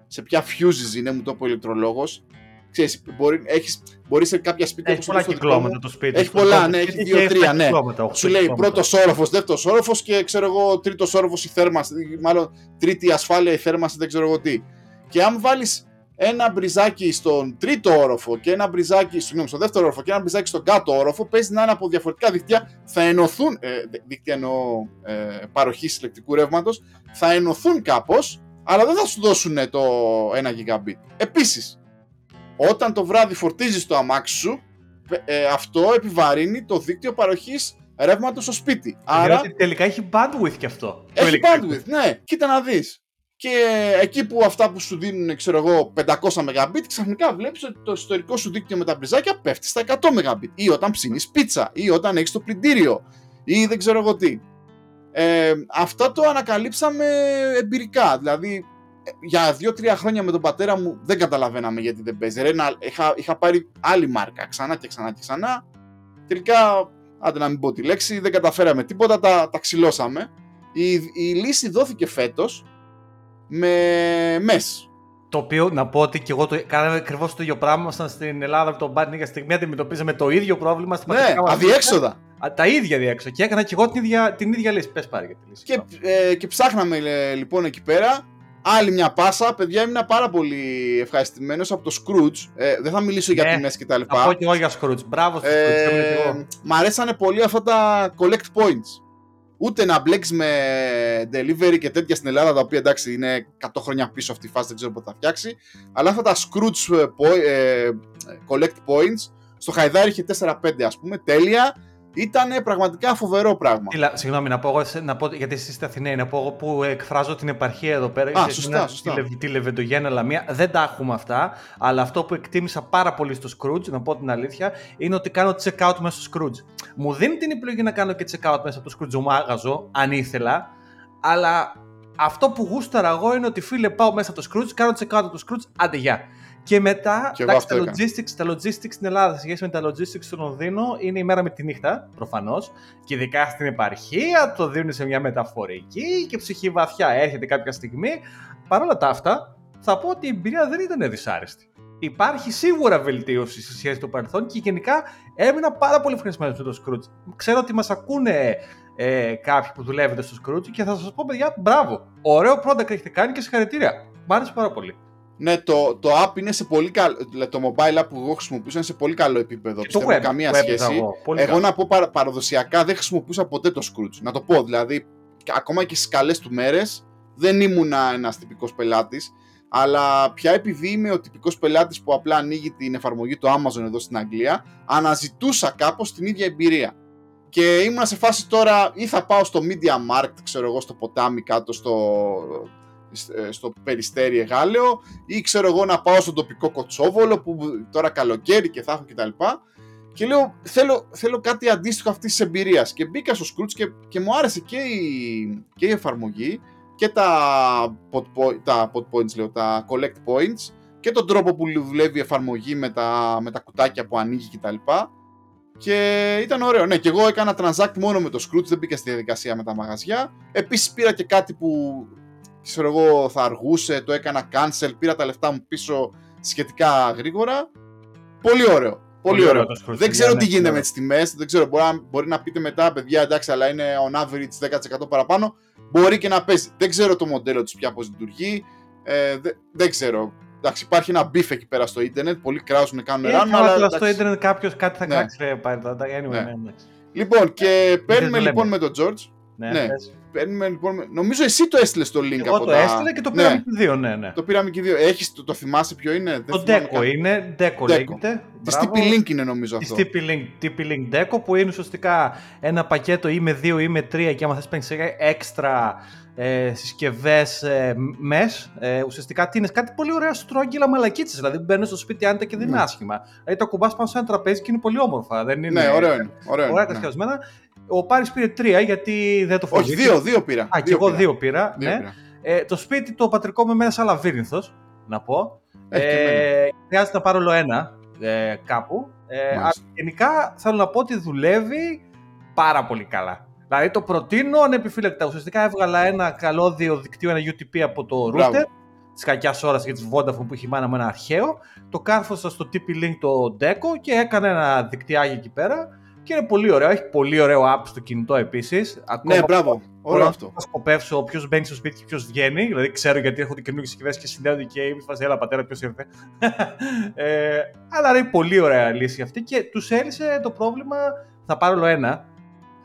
σε ποια fuses είναι μου το είπε ο ηλεκτρολόγος ξέρεις, μπορεί, έχεις, μπορεί σε κάποια σπίτια έχεις πολλά κυκλώματα το σπίτι. Έχεις πολλά, ναι, έχει δύο-τρία, ναι. Σου λέει πρώτος όροφος, δεύτερος όροφος και ξέρω εγώ τρίτος όροφος η θέρμανση, μάλλον τρίτη ασφάλεια η θέρμανση, δεν ξέρω εγώ τι. Και αν βάλεις ένα μπριζάκι στον τρίτο όροφο και ένα μπριζάκι συγγνώμη, στο δεύτερο όροφο και ένα μπριζάκι στον κάτω όροφο, παίζει να είναι από διαφορετικά δίκτυα, θα ενωθούν, ε, δίκτυα εννοώ ε, παροχής ηλεκτρικού ρεύματος, θα ενωθούν κάπως, αλλά δεν θα σου δώσουν το 1 gigabit. Επίσης, όταν το βράδυ φορτίζεις το αμάξι σου, ε, αυτό επιβαρύνει το δίκτυο παροχής ρεύματος στο σπίτι. Άρα. τελικά έχει bandwidth και αυτό. Έχει bandwidth, ναι. Κοίτα να δεις. Και εκεί που αυτά που σου δίνουν, ξέρω εγώ, 500 Mbit, ξαφνικά βλέπεις ότι το ιστορικό σου δίκτυο με τα μπριζάκια πέφτει στα 100 Mbit. Ή όταν ψήνεις πίτσα, ή όταν έχεις το πλυντήριο, ή δεν ξέρω εγώ τι. Ε, αυτά το ανακαλύψαμε εμπειρικά. Δηλαδή, για δύο-τρία χρόνια με τον πατέρα μου δεν καταλαβαίναμε γιατί δεν παίζει. Ρε, να, είχα, είχα πάρει άλλη μάρκα ξανά και ξανά και ξανά. Τελικά, άντε να μην πω τη λέξη, δεν καταφέραμε τίποτα, τα, τα ξυλώσαμε. Η, η λύση δόθηκε φέτος με MES. Το οποίο να πω ότι και εγώ το κάναμε ακριβώς το ίδιο πράγμα. Ήμασταν στην Ελλάδα από τον Μπάρνι για στιγμή αντιμετωπίζαμε το ίδιο πρόβλημα στην Ναι, αδιέξοδα. Τα ίδια διέξοδα. Και έκανα και εγώ την ίδια, την ίδια λύση. Πες πάρει για τη λύση. Και, ε, και ψάχναμε λοιπόν εκεί πέρα Άλλη μια πάσα, παιδιά, ήμουν πάρα πολύ ευχαριστημένος από το Scrooge. Ε, δεν θα μιλήσω για ναι, τιμές και τα λοιπά. Θα πω και εγώ για Scrooge. Μπράβο στο ε, Scrooge. Μ' αρέσανε πολύ αυτά τα collect points. Ούτε να μπλέξεις με delivery και τέτοια στην Ελλάδα, τα οποία εντάξει είναι 100 χρόνια πίσω αυτή η φάση, δεν ξέρω πότε θα φτιάξει. Αλλά αυτά τα Scrooge ε, collect points, στο Χαϊδάρι είχε 4-5 ας πούμε, τέλεια ήταν πραγματικά φοβερό πράγμα. Συγγνώμη, να πω, εγώ, να πω γιατί εσείς είστε Αθηναίοι, να πω εγώ που εκφράζω την επαρχία εδώ πέρα. Α, σωστά, σωστά. Τη, τη Λεβεντογέννα Λαμία. Δεν τα έχουμε αυτά. Αλλά αυτό που εκτίμησα πάρα πολύ στο Scrooge, να πω την αλήθεια, είναι ότι κάνω check-out μέσα στο Scrooge. Μου δίνει την επιλογή να κάνω και check-out μέσα από το Scrooge μάγαζο, αν ήθελα. Αλλά αυτό που γούσταρα εγώ είναι ότι φίλε πάω μέσα από το Scrooge, κάνω check-out από το Scrooge, άντε γεια. Και μετά, εντάξει, τα, logistics, τα logistics στην Ελλάδα σε σχέση με τα logistics στο Λονδίνο είναι η μέρα με τη νύχτα, προφανώς. Και ειδικά στην επαρχία το δίνουν σε μια μεταφορική και ψυχή βαθιά έρχεται κάποια στιγμή. Παρ' όλα τα αυτά, θα πω ότι η εμπειρία δεν ήταν δυσάρεστη. υπάρχει σίγουρα βελτίωση σε σχέση με το παρελθόν και γενικά έμεινα πάρα πολύ ευχαριστημένος με το Scrooge. Ξέρω ότι μας ακούνε ε, κάποιοι που δουλεύετε στο Scrooge και θα σας πω, παιδιά, μπράβο. Ωραίο product έχετε κάνει και συγχαρητήρια. Μ' άρεσε πάρα πολύ. Ναι, το, το app είναι σε πολύ καλό. Το mobile app που εγώ χρησιμοποιούσα είναι σε πολύ καλό επίπεδο. Και το web, καμία web σχέση. Εγώ, πολύ Εγώ καλό. να πω παρα- παραδοσιακά δεν χρησιμοποιούσα ποτέ το Scrooge. Να το πω δηλαδή, και ακόμα και στις καλές του μέρες δεν ήμουνα ένας τυπικός πελάτης. Αλλά πια επειδή είμαι ο τυπικός πελάτης που απλά ανοίγει την εφαρμογή του Amazon εδώ στην Αγγλία, αναζητούσα κάπως την ίδια εμπειρία. Και ήμουν σε φάση τώρα ή θα πάω στο Media Markt, ξέρω εγώ, στο ποτάμι κάτω στο, ε, στο Περιστέρι Εγάλεο ή ξέρω εγώ να πάω στον τοπικό Κοτσόβολο που τώρα καλοκαίρι και θα έχω κτλ. Και λέω, θέλω, θέλω κάτι αντίστοιχο αυτής της εμπειρίας. Και μπήκα στο Scrooge και, και μου άρεσε και η, και η εφαρμογή και τα pot, po- τα pot points, λέω, τα collect points και τον τρόπο που δουλεύει η εφαρμογή με τα, με τα κουτάκια που ανοίγει κτλ. Και ήταν ωραίο. Ναι, και εγώ έκανα transact μόνο με το Scrooge, δεν μπήκα στη διαδικασία με τα μαγαζιά. Επίσης πήρα και κάτι που ξέρω εγώ θα αργούσε, το έκανα cancel, πήρα τα λεφτά μου πίσω σχετικά γρήγορα. Πολύ ωραίο. Πολύ, Πολύ ωραίο. ωραίο το Scrooge, δεν ξέρω ναι, τι γίνεται ναι. με τις τιμές. Δεν ξέρω. Μπορεί να, μπορεί να πείτε μετά, παιδιά, εντάξει, αλλά είναι on average 10% παραπάνω. Μπορεί και να παίζει. Δεν ξέρω το μοντέλο τη πια πώς λειτουργεί. Ε, δε- δεν ξέρω. Εντάξει, υπάρχει ένα beef εκεί πέρα στο ίντερνετ. Πολλοί κράζουν, κάνουν Ε, run, καλά, αλλά. αλλά στο εντάξει. ίντερνετ κάποιος κάτι θα Ναι. κράξει. ρε, πάλι, τα- τα- anyway, Ναι. ναι, εντάξει. Λοιπόν, και παίρνουμε λέμε. λοιπόν με τον George. Ναι, Ναι. πες. Παίρνουμε, λοιπόν, με- νομίζω εσύ το έστειλες το link Εγώ από το τα... έστειλα και το Ναι, πήραμε και οι δύο, ναι, ναι. το πήραμε και οι δύο. Έχεις, το, το θυμάσαι ποιο είναι; Δεν Το θυμάμαι Deco καν. είναι, Deco Deco. λέγεται. Της Μπράβο. TP Link είναι νομίζω Της αυτό. TP Link, TP Link Deco που είναι ουσιαστικά ένα πακέτο ή με δύο ή με τρία και άμα θες παίρνεις έξτρα ε, συσκευές ε, μες, ε, ουσιαστικά τι είναι κάτι πολύ ωραία στρόγγυλα μαλακίτσες, δηλαδή μπαίνουν στο σπίτι άνετα και δεν είναι Ναι. άσχημα. Δηλαδή το κουμπάς πάνω σε ένα τραπέζι και είναι πολύ όμορφα, δεν είναι Ναι, ωραίο είναι. Ωραίο ωραία είναι, ναι. Κατασκευασμένα. Ο Πάρης πήρε τρία γιατί δεν το Όχι, φοβήθηκε. δύο, δύο πήρα. Α, και εγώ δύο πήρα. Δύο ναι. πήρα. Ε, το σπίτι το πατρικό μου εμένα σαν λαβύρινθος, να πω. Έχει και εμένα. Ε, χρειάζεται να πάρω όλο ένα ε, κάπου. Ε, Μάλιστα. αλλά γενικά θέλω να πω ότι δουλεύει πάρα πολύ καλά. Δηλαδή το προτείνω ανεπιφύλακτα. Ουσιαστικά έβγαλα ένα καλώδιο δικτύο, ένα UTP από το Μπράβο. router της κακιάς ώρας και της Vodafone που έχει μάνα με ένα αρχαίο. Το κάρφωσα στο TP-Link το Deco και έκανα ένα δικτυάκι εκεί πέρα. Και είναι πολύ ωραίο. Έχει πολύ ωραίο app στο κινητό επίσης. Ναι, μπράβο. Μπορώ Ωραίο να αυτό. σκοπεύσω ποιος μπαίνει στο σπίτι και ποιος βγαίνει. Δηλαδή ξέρω γιατί έχω καινούργιες συσκευές και συνδέονται και είμαι φάση, έλα πατέρα, ποιος ήρθε. [LAUGHS] ε, αλλά είναι πολύ ωραία λύση αυτή και τους έλυσε το πρόβλημα. Θα πάρω όλο ένα.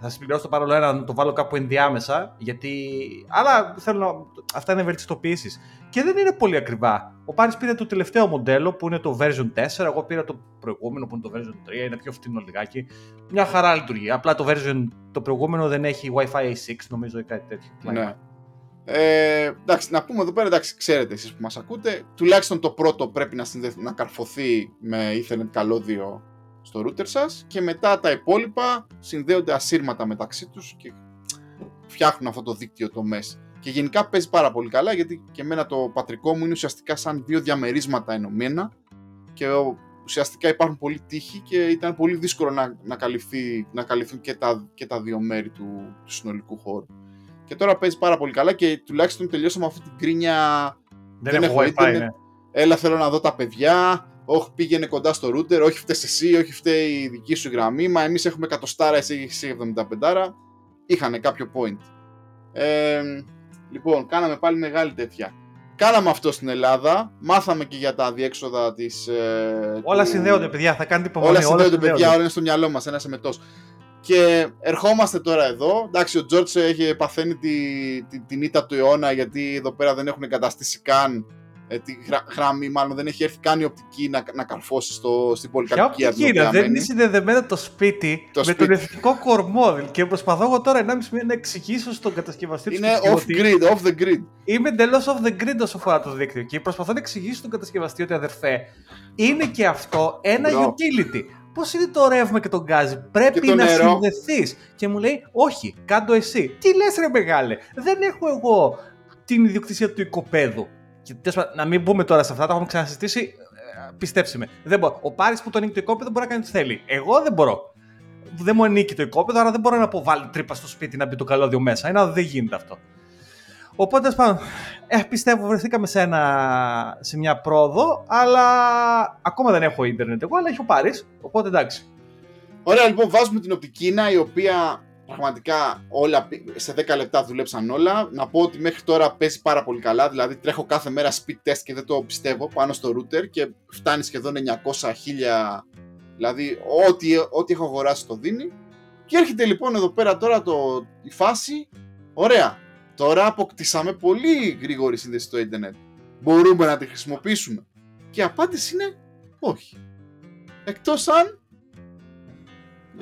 Θα συμπληρώσω το πάρω όλο ένα να το βάλω κάπου ενδιάμεσα. Γιατί. Αλλά θέλω να. Αυτά είναι βελτιστοποιήσει. Και δεν είναι πολύ ακριβά. Ο Πάρης πήρε το τελευταίο μοντέλο που είναι το version 4. Εγώ πήρα το προηγούμενο που είναι το version 3. Είναι πιο φτηνό λιγάκι. Μια χαρά λειτουργεί. Απλά το version το προηγούμενο δεν έχει Wi-Fi 6, νομίζω ή κάτι τέτοιο. Ναι. Ε, εντάξει, να πούμε εδώ πέρα, εντάξει, ξέρετε εσείς που μας ακούτε, τουλάχιστον το πρώτο πρέπει να, συνδε... να καρφωθεί με Ethernet καλώδιο στο router σας και μετά τα υπόλοιπα συνδέονται ασύρματα μεταξύ τους και φτιάχνουν αυτό το δίκτυο το MES. Και γενικά παίζει πάρα πολύ καλά γιατί και εμένα το πατρικό μου είναι ουσιαστικά σαν δύο διαμερίσματα ενωμένα και ο- ουσιαστικά υπάρχουν πολλοί τείχοι και ήταν πολύ δύσκολο να, να, καλυφθεί, να καλυφθούν και τα, και τα δύο μέρη του, του συνολικού χώρου. Και τώρα παίζει πάρα πολύ καλά και τουλάχιστον τελειώσαμε αυτή την κρίνια. Δεν, Δεν έχω έχω Wi-Fi, internet. ναι. Έλα, θέλω να δω τα παιδιά. Όχι, πήγαινε κοντά στο router. Όχι, φταίει εσύ. Όχι, φταίει η δική σου γραμμή. Μα εμείς έχουμε 100 εσύ έχεις 75. Είχανε κάποιο point. Ε, λοιπόν, κάναμε πάλι μεγάλη τέτοια. Κάναμε αυτό στην Ελλάδα. Μάθαμε και για τα διέξοδα της. Ε, Όλα του- συνδέονται, παιδιά. Θα κάνετε υπομονή. Όλα συνδέονται, παιδιά, όλα είναι στο μυαλό μας, ένας εμετός. Και ερχόμαστε τώρα εδώ. Εντάξει, ο Τζόρτς έχει παθαίνει τη, τη, την ήττα του αιώνα γιατί εδώ πέρα δεν έχουν εγκαταστήσει καν ε, τη γρα, γραμμή, μάλλον δεν έχει έρθει καν η οπτική να, να καρφώσει στο, στην Ποια πολυκατοικία οπτική την είναι, οποία δεν μένει. είναι συνδεδεμένο το σπίτι Το με σπίτι. τον εθνικό κορμό. Και προσπαθώ εγώ τώρα 1,5 μήνα να εξηγήσω στον κατασκευαστή του Είναι σπιτιού off ότι grid, off the grid. Είμαι εντελώς off the grid όσο αφορά το δίκτυο. Και προσπαθώ να εξηγήσω στον κατασκευαστή ότι αδερφέ, είναι και αυτό ένα Μπρο. utility. Πώς είναι το ρεύμα και το γκάζι, Πρέπει Και το να νερό. συνδεθείς. Και μου λέει, Όχι, κάντο εσύ. Τι λες, ρε μεγάλε, δεν έχω εγώ την ιδιοκτησία του οικοπαίδου. Και τέλος πάντων, να μην μπούμε τώρα σε αυτά, τα έχουμε ξανασυζητήσει. ε, Πιστέψτε με. Δεν μπορώ. Ο Πάρης που το ανοίγει το οικόπεδο μπορεί να κάνει ό,τι θέλει. Εγώ δεν μπορώ. Δεν μου ανήκει το οικόπεδο, άρα δεν μπορώ να αποβάλει τρύπα στο σπίτι να μπει το καλώδιο μέσα. Ένα δεν γίνεται αυτό. Οπότε, πάνω, ε, πιστεύω βρεθήκαμε σε, ένα, σε μια πρόοδο, αλλά ακόμα δεν έχω ίντερνετ εγώ, αλλά έχει ο Πάρης, οπότε εντάξει. Ωραία, λοιπόν, βάζουμε την οπτικίνα, η οποία πραγματικά όλα σε 10 λεπτά δουλέψαν όλα. Να πω ότι μέχρι τώρα παίζει πάρα πολύ καλά, δηλαδή τρέχω κάθε μέρα speed test και δεν το πιστεύω πάνω στο router και φτάνει σχεδόν 900 1000, δηλαδή ό,τι, ό,τι έχω αγοράσει το δίνει. Και έρχεται λοιπόν εδώ πέρα τώρα το, η φάση, ωραία, τώρα αποκτήσαμε πολύ γρήγορη σύνδεση στο ίντερνετ. Μπορούμε να τη χρησιμοποιήσουμε. Και η απάντηση είναι όχι. Εκτός αν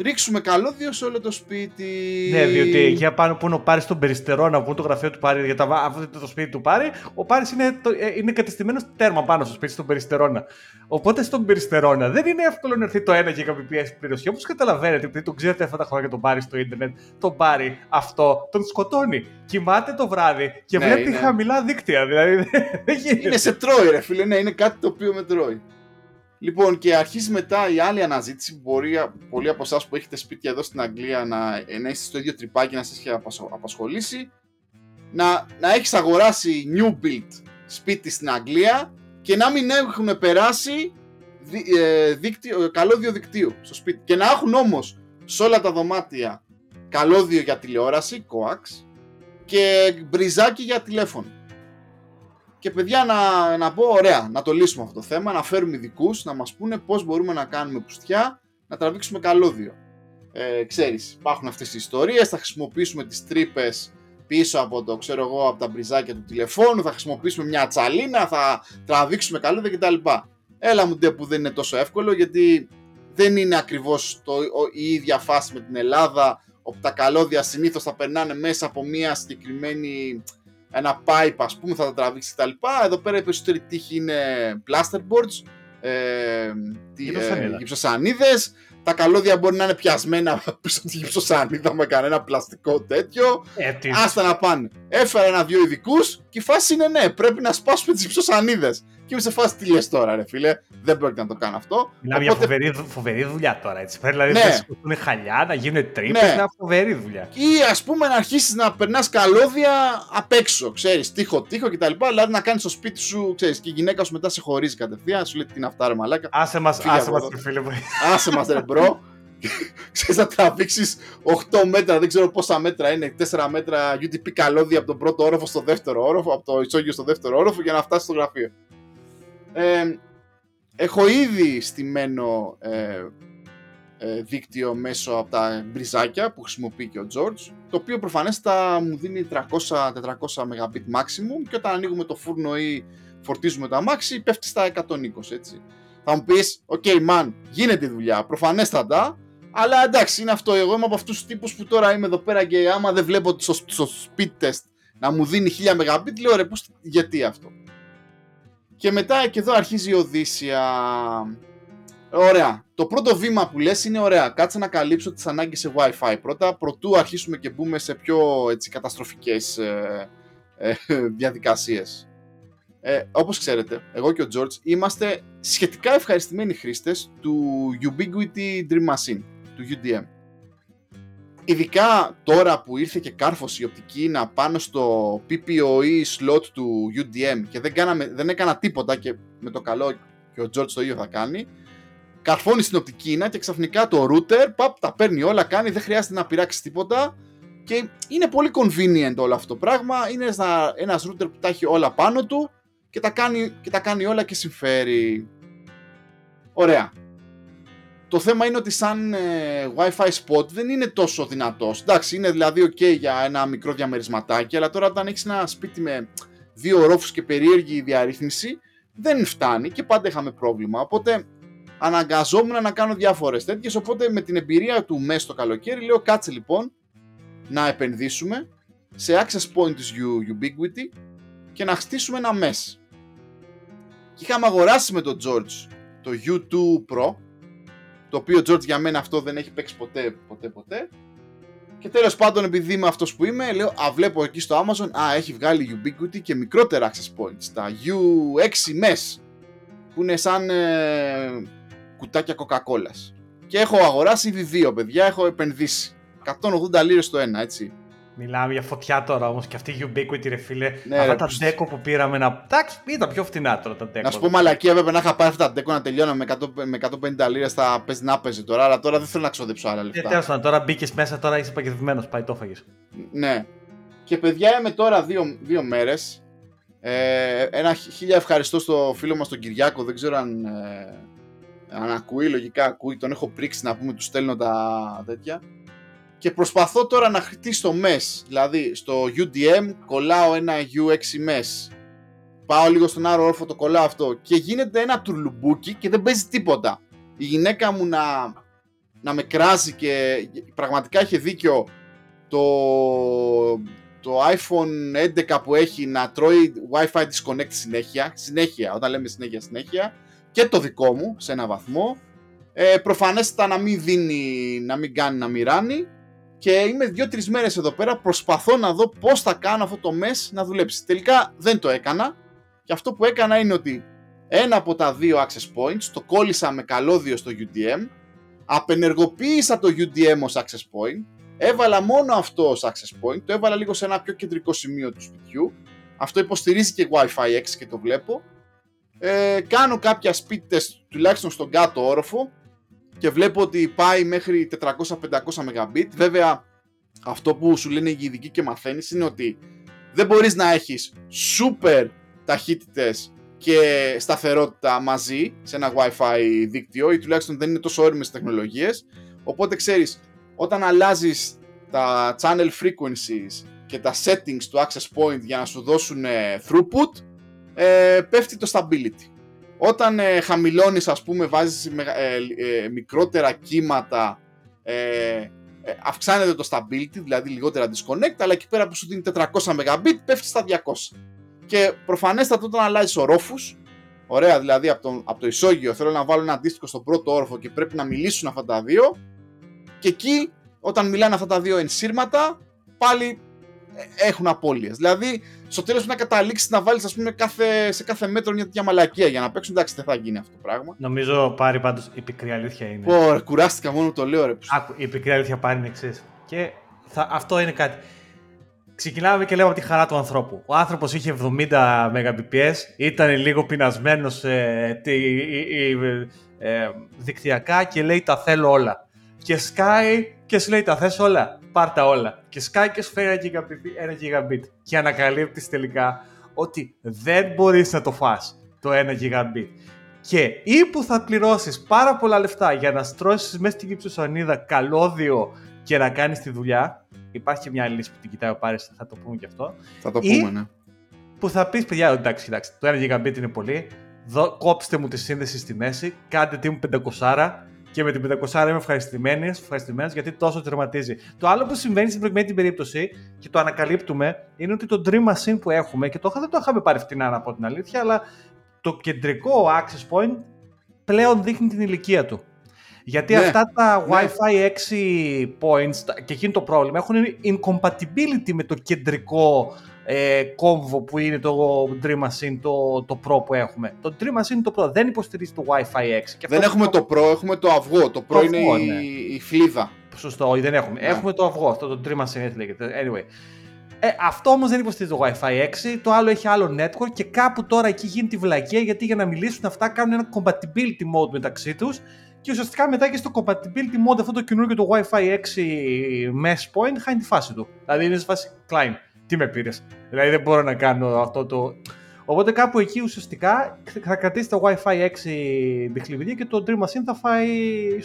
ρίξουμε καλώδιο σε όλο το σπίτι. Ναι, διότι εκεί πάνω που είναι ο Πάρης στον Περιστερώνα, που είναι το γραφείο του Πάρη, για τα, αυτό είναι το σπίτι του Πάρη, ο Πάρης είναι, ε, είναι κατεστημένος τέρμα πάνω στο σπίτι στον Περιστερώνα. Οπότε στον Περιστερώνα δεν είναι εύκολο να έρθει το ένα Gbps πληρωσία. Όπως καταλαβαίνετε, επειδή τον ξέρετε αυτά τα χρόνια τον Πάρη στο Ιντερνετ, τον Πάρη αυτό τον σκοτώνει. Κοιμάται το βράδυ και ναι, βλέπει είναι. χαμηλά δίκτυα. Δηλαδή δεν γίνεται. Είναι σε τρώει, ρε φίλε, ναι, είναι κάτι το οποίο με τρώει. Λοιπόν, και αρχίζει μετά η άλλη αναζήτηση που μπορεί πολλοί από εσάς που έχετε σπίτια εδώ στην Αγγλία να, να είστε στο ίδιο τρυπάκι να σας έχει απασχολήσει. Να, να έχεις αγοράσει new build σπίτι στην Αγγλία και να μην έχουν περάσει δι, ε, δίκτυο, καλώδιο δικτύου στο σπίτι. Και να έχουν όμως σε όλα τα δωμάτια καλώδιο για τηλεόραση, coax, και μπριζάκι για τηλέφωνο. Και παιδιά να, να πω, ωραία, να το λύσουμε αυτό το θέμα, να φέρουμε ειδικούς να μας πούνε πώς μπορούμε να κάνουμε πουστιά, να τραβήξουμε καλώδιο. Ε, ξέρεις, υπάρχουν αυτές οι ιστορίες, θα χρησιμοποιήσουμε τις τρύπες πίσω από το, ξέρω εγώ, από τα μπριζάκια του τηλεφώνου, θα χρησιμοποιήσουμε μια τσαλίνα, θα τραβήξουμε καλώδια κτλ. Έλα μου ντε που δεν είναι τόσο εύκολο, γιατί δεν είναι ακριβώς το, η ίδια φάση με την Ελλάδα, όπου τα καλώδια συνήθως θα περνάνε μέσα από μια συγκεκριμένη ένα pipe ας πούμε θα τα τραβήξεις κτλ. Εδώ πέρα η περισσότερη τύχη είναι plasterboards, ε, γυψοσανίδες, τα καλώδια μπορεί να είναι πιασμένα [LAUGHS] πίσω από τη γυψοσανίδα με κανένα πλαστικό τέτοιο. Ε, Άστα να πάνε. Έφερα ένα-δυο ειδικούς και η φάση είναι ναι, πρέπει να σπάσουμε τις γυψοσανίδες. Και είμαι σε φάση τι λες τώρα, ρε φίλε; Δεν πρόκειται να το κάνω αυτό. Μιλάμε Οπότε... για φοβερή, φοβερή δουλειά τώρα. Έτσι. Πρέπει δηλαδή ναι. να σηκωθούν χαλιά, να γίνουν τρύπες. Ναι. Είναι φοβερή δουλειά. Ή ας πούμε να αρχίσεις να περνάς καλώδια απ' έξω. Ξέρεις, τοίχο-τοίχο κτλ. Δηλαδή να κάνεις στο σπίτι σου, ξέρεις, και η γυναίκα σου μετά σε χωρίζει κατευθείαν. Σου λέει τι είναι αυτά, ρε μαλάκα. Άσε μας, άσε μας, φίλε μου. Άσε μας, ρε bro. ξέρεις να τραβήξεις 8 μέτρα, δεν ξέρω πόσα μέτρα είναι, 4 μέτρα UTP καλώδια από τον πρώτο όροφο στο δεύτερο όροφο, από το ισόγειο στο δεύτερο όροφο για να φτάσεις στο γραφείο. Ε, έχω ήδη στημένο ε, ε, δίκτυο μέσω από τα μπριζάκια που χρησιμοποιεί και ο George, το οποίο προφανέστα μου δίνει 300-400 Mbit maximum και όταν ανοίγουμε το φούρνο ή φορτίζουμε το αμάξι πέφτει στα 120 έτσι. Θα μου πεις, OK okay, man, γίνεται η δουλειά, προφανέστατα, αλλά εντάξει είναι αυτό, εγώ είμαι από αυτούς τους τύπους που τώρα είμαι εδώ πέρα και άμα δεν βλέπω στο, στο speed test να μου δίνει 1000 Mbit, λέω ρε πώς, γιατί αυτό. Και μετά και εδώ αρχίζει η Οδύσσεια. Ωραία. Το πρώτο βήμα που λες είναι ωραία. Κάτσε να καλύψω τις ανάγκες σε Wi-Fi πρώτα, προτού αρχίσουμε και μπούμε σε πιο έτσι, καταστροφικές ε, ε, διαδικασίες. Ε, όπως ξέρετε, εγώ και ο George είμαστε σχετικά ευχαριστημένοι χρήστες του Ubiquiti Dream Machine, του UDM. Ειδικά τώρα που ήρθε και κάρφωση η οπτική να πάνω στο PPOE slot του UDM και δεν, κάναμε, δεν έκανα τίποτα και με το καλό και ο George το ίδιο θα κάνει καρφώνει στην οπτική και ξαφνικά το router παπ, τα παίρνει όλα, κάνει, δεν χρειάζεται να πειράξει τίποτα και είναι πολύ convenient όλο αυτό το πράγμα. Είναι ένα, ένας router που τα έχει όλα πάνω του και τα κάνει, και τα κάνει όλα και συμφέρει. Ωραία. Το θέμα είναι ότι σαν ε, Wi-Fi spot δεν είναι τόσο δυνατός. Εντάξει, είναι δηλαδή ok για ένα μικρό διαμερισματάκι, αλλά τώρα όταν έχεις ένα σπίτι με δύο ορόφους και περίεργη διαρρύθμιση, δεν φτάνει και πάντα είχαμε πρόβλημα. Οπότε αναγκαζόμουν να κάνω διάφορες τέτοιες, οπότε με την εμπειρία του μέσα το καλοκαίρι λέω κάτσε λοιπόν να επενδύσουμε σε access point της Ubiquity και να χτίσουμε ένα MES. Και είχαμε αγοράσει με τον George το U2 Pro το οποίο George για μένα αυτό δεν έχει παίξει ποτέ, ποτέ, ποτέ. Και τέλος πάντων επειδή είμαι αυτός που είμαι, λέω, α βλέπω εκεί στο Amazon, α έχει βγάλει Ubiquity και μικρότερα access points, τα U6 MES, που είναι σαν ε, κουτάκια Coca-Cola. Και έχω αγοράσει ήδη δύο παιδιά, έχω επενδύσει. 180 λίρες το ένα, έτσι. Μιλάμε για φωτιά τώρα όμως και αυτή η Ubiquity, ρε φίλε. Ναι, αυτά ρε, τα που- ντέκο που πήραμε να. Εντάξει, ήταν πιο φτηνά τώρα τα ντέκο. Να σου πω μαλακία, βέβαια να είχα πάρει αυτά τα ντέκο να τελειώνω με, 100, με 150 λίρες θα παίζει να παίζει τώρα, αλλά τώρα δεν θέλω να ξοδέψω άλλα Ε, λεφτά. τέλος πάντων, τώρα μπήκες μέσα, τώρα είσαι παγιδευμένος. Πάει το έφαγες. Ναι. Και παιδιά είμαι τώρα δύο, δύο μέρες. Ε, ένα χι- χίλια ευχαριστώ στο φίλο μας τον Κυριάκο. Δεν ξέρω αν, ε, αν ακούει, λογικά ακούει. Τον έχω πρίξει να πούμε, του στέλνω τα τέτοια. Και προσπαθώ τώρα να χτίσω το MES. Δηλαδή στο UDM κολλάω ένα U6 MES. Πάω λίγο στον άλλο όρφο, το κολλάω αυτό. Και γίνεται ένα τουρλουμπούκι και δεν παίζει τίποτα. Η γυναίκα μου να, να με κράζει και πραγματικά είχε δίκιο το, το iPhone 11 που έχει να τρώει Wi-Fi disconnect συνέχεια, συνέχεια, όταν λέμε συνέχεια συνέχεια, και το δικό μου σε ένα βαθμό. Ε, προφανέστατα να μην δίνει, να μην κάνει να μοιράνει και είμαι δύο-τρεις μέρες εδώ πέρα προσπαθώ να δω πώς θα κάνω αυτό το MES να δουλέψει. Τελικά δεν το έκανα και αυτό που έκανα είναι ότι ένα από τα δύο access points το κόλλησα με καλώδιο στο UDM απενεργοποίησα το UDM ως access point Έβαλα μόνο αυτό ως access point, το έβαλα λίγο σε ένα πιο κεντρικό σημείο του σπιτιού. Αυτό υποστηρίζει και Wi-Fi 6 και το βλέπω. Ε, κάνω κάποια speed test τουλάχιστον στον κάτω όροφο και βλέπω ότι πάει μέχρι 400-500 Mbit. Βέβαια, αυτό που σου λένε οι ειδικοί και μαθαίνεις είναι ότι δεν μπορείς να έχεις super ταχύτητες και σταθερότητα μαζί σε ένα Wi-Fi δίκτυο ή τουλάχιστον δεν είναι τόσο όριμες τεχνολογίες. Οπότε ξέρεις, όταν αλλάζεις τα channel frequencies και τα settings του access point για να σου δώσουν ε, throughput, ε, πέφτει το stability. Όταν ε, χαμηλώνεις, ας πούμε, βάζεις μεγα- ε, ε, μικρότερα κύματα, ε, ε, αυξάνεται το stability, δηλαδή λιγότερα disconnect, αλλά εκεί πέρα που σου δίνει 400 Mbit πέφτεις στα 200. Και προφανέστατα όταν αλλάζεις ορόφους, ωραία δηλαδή από το, από το ισόγειο θέλω να βάλω ένα αντίστοιχο στον πρώτο όροφο και πρέπει να μιλήσουν αυτά τα δύο, και εκεί, όταν μιλάνε αυτά τα δύο ενσύρματα, πάλι ε, έχουν απώλειες. Δηλαδή, στο τέλος να καταλήξεις να βάλεις, πούμε, κάθε, σε κάθε μέτρο μια τέτοια μαλακία για να παίξουν. Εντάξει, δεν θα γίνει αυτό το πράγμα. Νομίζω πάρει πάντως η πικρή αλήθεια είναι. Πω, ρε, κουράστηκα μόνο που το λέω, ρε. που- Άκου, η πικρή αλήθεια πάρει είναι εξή. Και θα, αυτό είναι κάτι. Ξεκινάμε και λέμε από τη χαρά του ανθρώπου. Ο άνθρωπος είχε 70 Mbps, ήταν λίγο πεινασμένος ε, τι- ε, ε, ε, δικτυακά και λέει τα θέλω όλα. Και σκάει και σου λέει τα θες όλα. Πάρ τα όλα. Και σκάει και σου φέρει ένα gigabit, ένα gigabit. Και ανακαλύπτεις τελικά ότι δεν μπορείς να το φας το 1 gigabit. Και ή που θα πληρώσεις πάρα πολλά λεφτά για να στρώσεις μέσα στην κυψοσανίδα καλώδιο και να κάνεις τη δουλειά. Υπάρχει και μια άλλη λύση που την κοιτάει ο Πάρης, θα το πούμε και αυτό. Θα το ή- πούμε, ναι. Που θα πεις παιδιά, εντάξει, κοιτάξτε, το 1 gigabit είναι πολύ. Δω, κόψτε μου τη σύνδεση στη μέση, κάντε τι μου 500 και με την 500 είμαι ευχαριστημένος, ευχαριστημένος γιατί τόσο τερματίζει. Το άλλο που συμβαίνει στην προηγουμένη την περίπτωση και το ανακαλύπτουμε είναι ότι το Dream Machine που έχουμε και το, είχα- δεν το είχαμε πάρει φτηνά να πω την αλήθεια, αλλά το κεντρικό access point πλέον δείχνει την ηλικία του. Γιατί Ναι, αυτά τα ναι. Wi-Fi 6 points τα- και εκείνο το πρόβλημα έχουν incompatibility με το κεντρικό ε, κόμβο που είναι το Dream Machine το, το Pro που έχουμε. Το Dream Machine το Pro δεν υποστηρίζει το Wi-Fi 6. Και Δεν αυτό έχουμε το Pro, έχουμε το αυγό. Το Pro Το είναι αυγό, η, ναι. η φλίδα. Σωστό, όχι δεν έχουμε. Ναι. Έχουμε το αυγό, αυτό το Dream Machine έτσι λέγεται. Anyway. Ε, αυτό όμως δεν υποστηρίζει το Wi-Fi 6, το άλλο έχει άλλο network και κάπου τώρα εκεί γίνει τη βλακεία γιατί για να μιλήσουν αυτά κάνουν ένα compatibility mode μεταξύ τους και ουσιαστικά μετά και στο compatibility mode αυτό το καινούργιο το Wi-Fi 6 mesh point χάνει τη φάση του. Δηλαδή είναι σε φάση Klein, τι με πήρες; Δηλαδή δεν μπορώ να κάνω αυτό το. Οπότε κάπου εκεί ουσιαστικά θα κρατήσει το Wi-Fi 6 μπιχλιβιδία και το Dream Machine θα φάει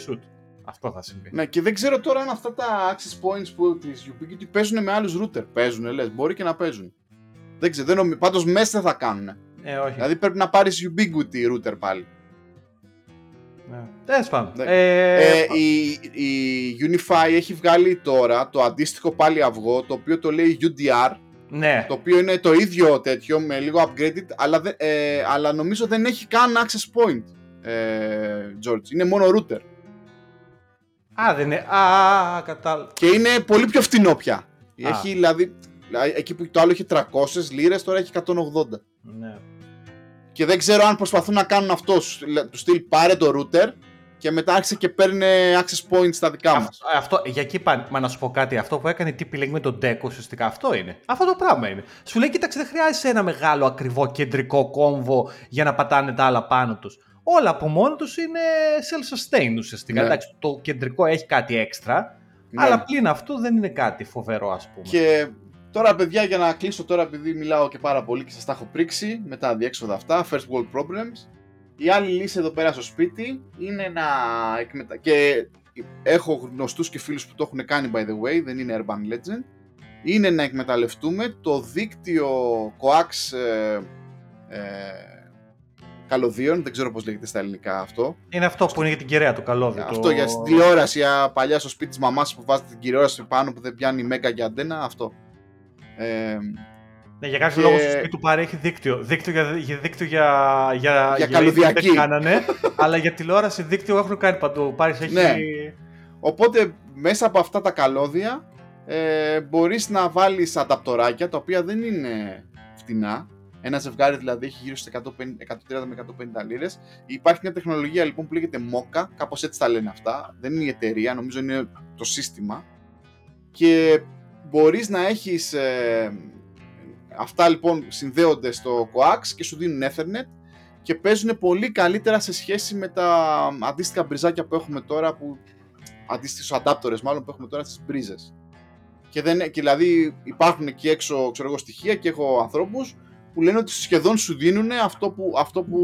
shoot. Αυτό θα συμβεί. Ναι, και δεν ξέρω τώρα αν αυτά τα access points που της Ubiquiti παίζουν με άλλους router. Παίζουν, λες, μπορεί και να παίζουν. Δεν ξέρω, δεν νομίζω. Πάντως μέσα δεν θα κάνουν. Ε, όχι. Δηλαδή πρέπει να πάρεις Ubiquiti router πάλι. Ναι. Τέλος πάντων. Ναι. Ε, Ε, η, η Unify έχει βγάλει τώρα το αντίστοιχο πάλι αυγό, το οποίο το λέει UDR, ναι. το οποίο είναι το ίδιο τέτοιο με λίγο upgraded, αλλά, δεν- ε, αλλά νομίζω δεν έχει καν access point, ε, George. Είναι μόνο router. Α, δεν είναι. Α, κατάλαβα. Και είναι πολύ πιο φτηνό πια. Α. Έχει δηλαδή, δηλαδή, εκεί που το άλλο είχε 300 λίρες, τώρα έχει 180. Ναι. Και δεν ξέρω αν προσπαθούν να κάνουν αυτό, σου- του στυλ πάρε το router και μετά άρχισε και παίρνει access points στα δικά μας. Αυτό, αυτό, για εκεί πάνε, μα να σου πω κάτι. Αυτό που έκανε η TP Link με τον Deco ουσιαστικά αυτό είναι. Αυτό το πράγμα είναι. Σου λέει, κοίταξε, δεν χρειάζεσαι ένα μεγάλο ακριβό κεντρικό κόμβο για να πατάνε τα άλλα πάνω τους. Όλα από μόνο τους είναι self-sustained ουσιαστικά. Ναι. Εντάξει, το κεντρικό έχει κάτι έξτρα, Ναι. αλλά πλην αυτού δεν είναι κάτι φοβερό, ας πούμε. Και τώρα, παιδιά, για να κλείσω τώρα, επειδή μιλάω και πάρα πολύ και σας τα έχω πρίξει με τα διέξοδα αυτά, first world problems. Η άλλη λύση εδώ πέρα στο σπίτι είναι να εκμετα... και έχω γνωστούς και φίλους που το έχουν κάνει by the way, δεν είναι urban legend, είναι να εκμεταλλευτούμε το δίκτυο coax ε, ε, καλωδίων, δεν ξέρω πώς λέγεται στα ελληνικά αυτό. Είναι αυτό που είναι για την κεραία, το καλώδιο. Αυτό το... για την τηλεόραση, για παλιά στο σπίτι της μαμάς που βάζετε την τηλεόραση πάνω που δεν πιάνει μέγα και αντένα, αυτό. Ε, Ναι, για κάποιο Και- λόγο στο σπίτι του παρέχει δίκτυο. Δίκτυο για, για, δίκτυο για, για, Για ίντερνετ καλωδιακή. δεν κάνανε, [LAUGHS] αλλά για τηλεόραση δίκτυο έχουν κάνει παντού. Πάρεις, έχει... Ναι. Οπότε μέσα από αυτά τα καλώδια ε, μπορείς να βάλεις ανταπτοράκια τα οποία δεν είναι φτηνά. Ένα ζευγάρι δηλαδή έχει γύρω στις 150, 130 με 150 λίρες. Υπάρχει μια τεχνολογία λοιπόν που λέγεται MOCA, κάπως έτσι τα λένε αυτά. Δεν είναι η εταιρεία, νομίζω είναι το σύστημα. Και μπορείς να έχεις... ε, αυτά λοιπόν συνδέονται στο coax και σου δίνουν Ethernet και παίζουν πολύ καλύτερα σε σχέση με τα αντίστοιχα μπριζάκια που έχουμε τώρα που αντίστοιχους adapters μάλλον που έχουμε τώρα στις μπρίζες. Και, δεν, και δηλαδή υπάρχουν εκεί έξω ξέρω εγώ, στοιχεία και έχω ανθρώπους που λένε ότι σχεδόν σου δίνουν αυτό που, αυτό που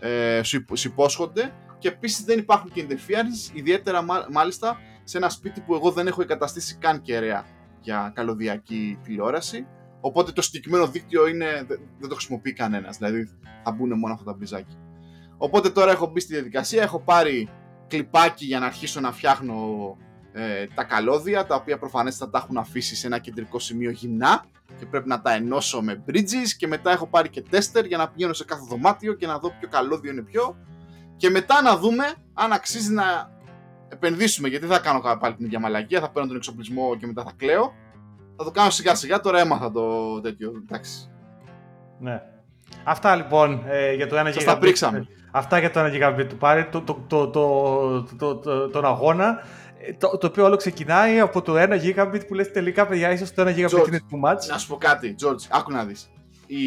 ε, σου, υπο- σου υπόσχονται και επίσης δεν υπάρχουν και interference, ιδιαίτερα μα- μάλιστα σε ένα σπίτι που εγώ δεν έχω εγκαταστήσει καν κεραία για καλωδιακή τηλεόραση. Οπότε το συγκεκριμένο δίκτυο είναι, δεν, δεν το χρησιμοποιεί κανένας, δηλαδή θα μπουν μόνο αυτά τα μπριζάκια. Οπότε τώρα έχω μπει στη διαδικασία, έχω πάρει κλιπάκι για να αρχίσω να φτιάχνω ε, τα καλώδια, τα οποία προφανέστατα τα έχουν αφήσει σε ένα κεντρικό σημείο γυμνά και πρέπει να τα ενώσω με bridges και μετά έχω πάρει και tester για να πηγαίνω σε κάθε δωμάτιο και να δω ποιο καλώδιο είναι ποιο και μετά να δούμε αν αξίζει να επενδύσουμε γιατί δεν θα κάνω πάλι την ίδια μαλακία, θα παίρνω τον εξοπλισμό και μετά θα κλαίω θα το κάνω σιγά σιγά, τώρα έμαθα το τέτοιο, εντάξει. Ναι. Αυτά λοιπόν ε, για το 1 Σας τα gigabit. πρίξαμε. Αυτά για το 1 gigabit του πάρει, το, το, το, το, το, το- τον αγώνα. ε, Το, το οποίο όλο ξεκινάει από το 1 gigabit που λες τελικά παιδιά ίσως το 1 gigabit George, είναι too much. Να σου πω κάτι, George, άκου να δεις. Η,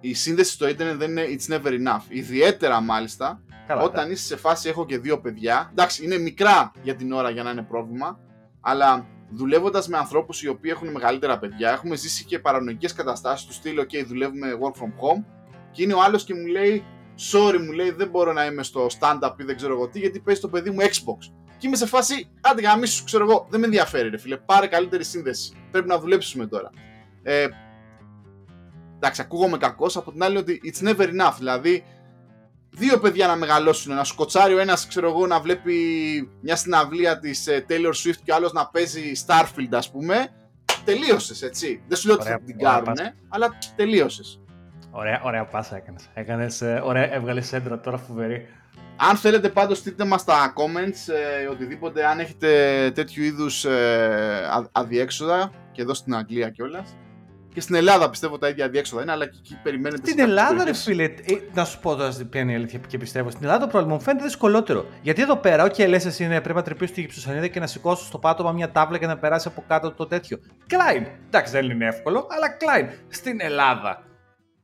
η σύνδεση στο ίντερνετ δεν είναι it's never enough. Ιδιαίτερα μάλιστα Καλά, όταν είσαι σε φάση έχω και δύο παιδιά. Εντάξει, είναι μικρά για την ώρα για να είναι πρόβλημα, αλλά δουλεύοντας με ανθρώπους οι οποίοι έχουν μεγαλύτερα παιδιά, έχουμε ζήσει και παρανοϊκές καταστάσεις του στυλ: OK, δουλεύουμε work from home. Και είναι ο άλλος και μου λέει: Sorry, μου λέει, δεν μπορώ να είμαι στο stand-up ή δεν ξέρω εγώ τι, γιατί παίζει το παιδί μου Xbox. Και είμαι σε φάση, άντε για να μην σου ξέρω εγώ, δεν με ενδιαφέρει, ρε φίλε. Πάρε καλύτερη σύνδεση. Πρέπει να δουλέψουμε τώρα. Ε, εντάξει, ακούγομαι κακός. Από την άλλη, ότι it's never enough. Δηλαδή, δύο παιδιά να μεγαλώσουν, να σκοτσάρει ο ένας, ξέρω εγώ, να βλέπει μια συναυλία της Taylor Swift και ο άλλος να παίζει Starfield, ας πούμε. Τελείωσες, έτσι. Δεν σου λέω ότι Ωραία, θα την ωραία κάρουνε, πάσα. αλλά τελείωσες. Ωραία, ωραία πάσα έκανες. έκανες ε, ωραία, έβγαλες έντρα τώρα φοβερή. Αν θέλετε πάντως στείλτε μας στα comments ε, οτιδήποτε αν έχετε τέτοιου είδους ε, α- αδιέξοδα και εδώ στην Αγγλία κιόλας. Και στην Ελλάδα πιστεύω τα ίδια αδιέξοδα είναι, αλλά και εκεί περιμένετε Στην σε κάποιες Ελλάδα, ρε περιοχές. φίλε, ε, να σου πω τώρα ποια είναι η αλήθεια και πιστεύω. Στην Ελλάδα το πρόβλημα μου φαίνεται δυσκολότερο. Γιατί εδώ πέρα, OK, λες εσύ ναι, πρέπει να τρυπήσεις τη γυψοσανίδα και να σηκώσει στο πάτωμα μια τάβλα και να περάσει από κάτω το τέτοιο. Klein. Εντάξει, δεν είναι εύκολο, αλλά Klein. Στην Ελλάδα.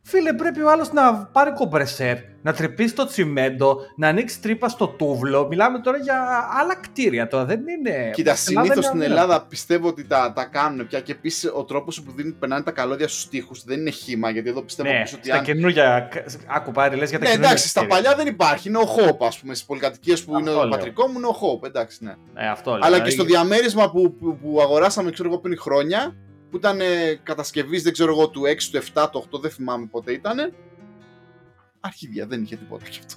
Φίλε, πρέπει ο άλλος να πάρει κομπρεσέρ, να τρυπήσει το τσιμέντο, να ανοίξει τρύπα στο τούβλο. Μιλάμε τώρα για άλλα κτίρια τώρα, δεν είναι. Κοίτα, Στην Ελλάδα συνήθως είναι στην αδύνατο. Ελλάδα πιστεύω ότι τα, τα κάνουν πια και επίσης ο τρόπος που δίνουν, περνάνε τα καλώδια στους τοίχους δεν είναι χήμα. Γιατί εδώ πιστεύω Ναι, πίσω ότι στα αν. καινούργια. Άκου πάρει, λες για τα Ναι, καινούργια. εντάξει, στα κτίρια. παλιά δεν υπάρχει. Είναι ο Hope, ας πούμε. Στις πολυκατοικίες που είναι Αυτό ο λέω. πατρικό μου είναι ο Hope. Εντάξει, ναι. Ε, αυτό λέω. Αλλά Δηλαδή, και στο διαμέρισμα που, που, που αγοράσαμε, ξέρω εγώ, πριν χρόνια, που ήταν ε, κατασκευής, δεν ξέρω εγώ, του 6, του 7, του 8, δεν θυμάμαι πότε ήταν. Αρχίδια, δεν είχε τίποτα γι' αυτό.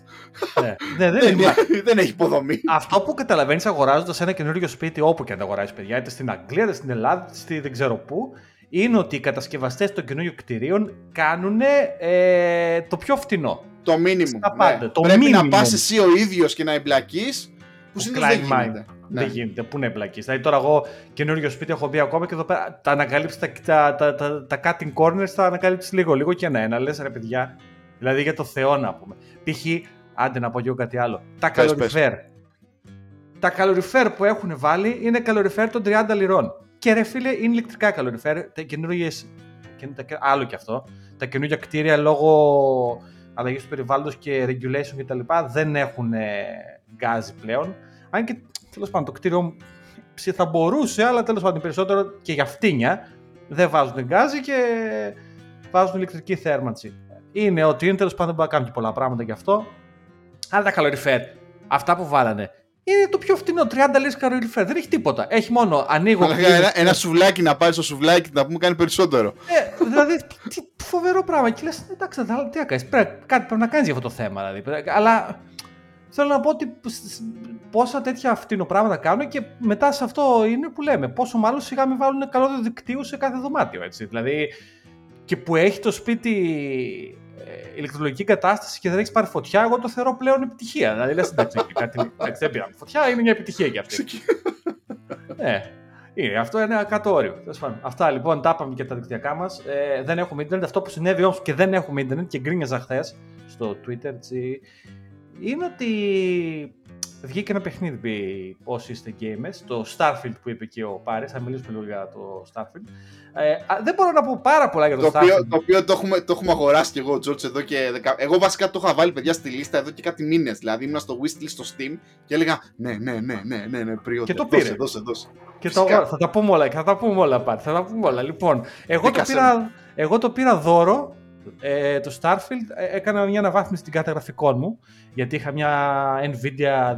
Ναι, ναι, δεν [LAUGHS] δεν, είναι. δεν έχει υποδομή. Αυτό που καταλαβαίνεις αγοράζοντας ένα καινούριο σπίτι, όπου και αν το αγοράζει, παιδιά, είτε στην Αγγλία, είτε στην Ελλάδα, είτε στη δεν ξέρω πού, είναι ότι οι κατασκευαστές των καινούριων κτηρίων κάνουν ε, το πιο φτηνό. Το minimum. Στα ναι. πάντα, το Πρέπει να minimum. πας εσύ ο ίδιος και να εμπλακείς, που Ο συνήθως δεν Klein Mind. γίνεται. Ναι. Δεν γίνεται. Πού να εμπλακεί. Δηλαδή τώρα εγώ καινούριο σπίτι έχω μπει ακόμα και εδώ πέρα τα ανακαλύψεις τα, τα, τα, τα, τα cutting corners, τα ανακαλύψεις λίγο-λίγο και ένα-ένα. Λες ρε παιδιά. Δηλαδή για το Θεό να πούμε. Π.χ. Άντε να πω και εγώ κάτι άλλο. Τα Πες, καλοριφέρ. Τα καλοριφέρ που έχουν βάλει είναι καλοριφέρ των 30 λιρών. Και ρε φίλε, είναι ηλεκτρικά καλοριφέρ. Τα καινούργιε. Άλλο κι αυτό. Τα καινούργια κτίρια λόγω αλλαγής του περιβάλλοντος και regulation κτλ. δεν έχουν ε, γκάζι πλέον. Αν και τέλος πάντων το κτίριο θα μπορούσε, αλλά τέλος πάντων περισσότερο και για φτύνια δεν βάζουν γκάζι και βάζουν ηλεκτρική θέρμανση. Είναι ότι είναι τέλος πάντων δεν μπορεί να κάνουν και πολλά πράγματα γι' αυτό. Αλλά τα καλοριφέρ, αυτά που βάλανε, είναι το πιο φτηνό. 30 λίρε καλοριφέρ. Δεν έχει τίποτα. Έχει μόνο ανοίγω. ένα, ένα σουβλάκι να πάρει στο σουβλάκι να πούμε κάνει περισσότερο. Ε, δηλαδή, τι φοβερό πράγμα. Και λες, εντάξει, τι να κάνεις. Κάτι πρέπει να κάνεις για αυτό το θέμα. Δηλαδή. Αλλά θέλω να πω ότι πόσα τέτοια φτηνοπράγματα κάνουν και μετά σε αυτό είναι που λέμε. Πόσο μάλλον σιγά μην βάλουν καλό δικτύου σε κάθε δωμάτιο. Έτσι. Δηλαδή, και που έχει το σπίτι ε, ηλεκτρολογική κατάσταση και δεν έχεις πάρει φωτιά, εγώ το θεωρώ πλέον επιτυχία. Δηλαδή, λες, εντάξει, κάτι, [LAUGHS] δεν πήραμε φωτιά, είναι μια επιτυχία για αυτή. ναι. Είναι, αυτό είναι κάτω όριο. Αυτά λοιπόν τα είπαμε και τα δικτυακά μας. Ε, δεν έχουμε Ιντερνετ. Αυτό που συνέβη όμως και δεν έχουμε Ιντερνετ και γκρίνιαζα χθες στο Twitter έτσι, είναι ότι βγήκε ένα παιχνίδι όσοι είστε gamers, το Starfield που είπε και ο Πάρης, θα μιλήσουμε λίγο για το Starfield. Ε, δεν μπορώ να πω πάρα πολλά για το, το Starfield. Οποίο, το οποίο το έχουμε, το έχουμε αγοράσει και εγώ, George, εδώ και... Δεκα... Εγώ βασικά το είχα βάλει παιδιά στη λίστα εδώ και κάτι μήνες. Δηλαδή ήμουν στο wishlist στο Steam και έλεγα ναι, ναι, ναι, ναι, ναι, ναι πριότε, Και το πήρε. Δώσε, δώσε, δώσε. Και το, θα τα πούμε όλα, θα τα πούμε όλα, Πάρη, θα τα πούμε όλα. Λοιπόν, εγώ το, πήρα, εγώ το πήρα δώρο ε, το Starfield ε, έκανα μια αναβάθμιση στην καταγραφικών μου γιατί είχα μια Nvidia 1660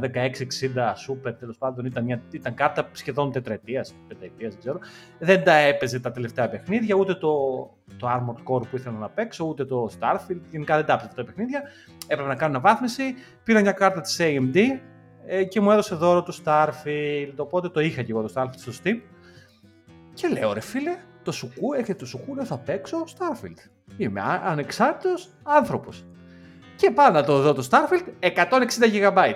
Super τέλος πάντων ήταν, μια, ήταν κάρτα σχεδόν τετραετίας, πενταετίας δεν ξέρω. Δεν τα έπαιζε τα τελευταία παιχνίδια ούτε το, το Armored Core που ήθελα να παίξω ούτε το Starfield. Γενικά δεν τα έπαιζε αυτά τα παιχνίδια. Έπρεπε να κάνω αναβάθμιση πήρα μια κάρτα της AMD ε, και μου έδωσε δώρο το Starfield οπότε το είχα και εγώ το Starfield στο Steam. Και λέω ρε φίλε το σουκού, έχετε το σουκού, λέω θα παίξω Starfield. Είμαι ανεξάρτητος άνθρωπος. Και πάω να το δω το Starfield 160 GB.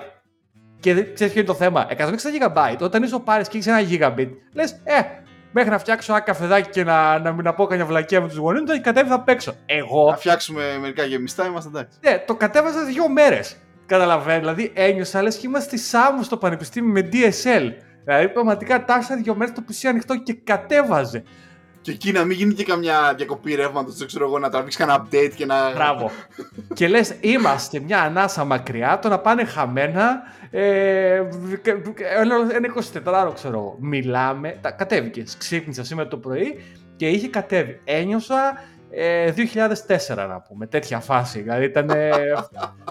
Και ξέρεις ποιο είναι το θέμα; 160 GB, όταν είσαι ο Πάρης και έχεις ένα gigabit, λες, ε, μέχρι να φτιάξω ένα καφεδάκι και να, να μην πω κανένα βλακία με τους γονείς μου, το κατέβει θα παίξω. Εγώ. Να φτιάξουμε μερικά γεμιστά, είμαστε εντάξει. Ναι, το κατέβαζα δύο μέρες. Καταλαβαίνω. Δηλαδή ένιωσα λες και είμαστε στη Σάμου στο πανεπιστήμιο με DSL. Δηλαδή πραγματικά τάσα δύο μέρες το PC ανοιχτό και κατέβαζε. Και εκεί να μην γίνει και καμιά διακοπή ρεύματος, δεν ξέρω εγώ, να τραβήξεις κανένα update και να. Μπράβο. και λες, είμαστε μια ανάσα μακριά, το να πάνε χαμένα. Ε, ένα 24ωρο ξέρω εγώ. Μιλάμε. Τα, κατέβηκες. Ξύπνησα σήμερα το πρωί και είχε κατέβει. Ένιωσα ε, 2004 να πούμε, τέτοια φάση. Δηλαδή ήταν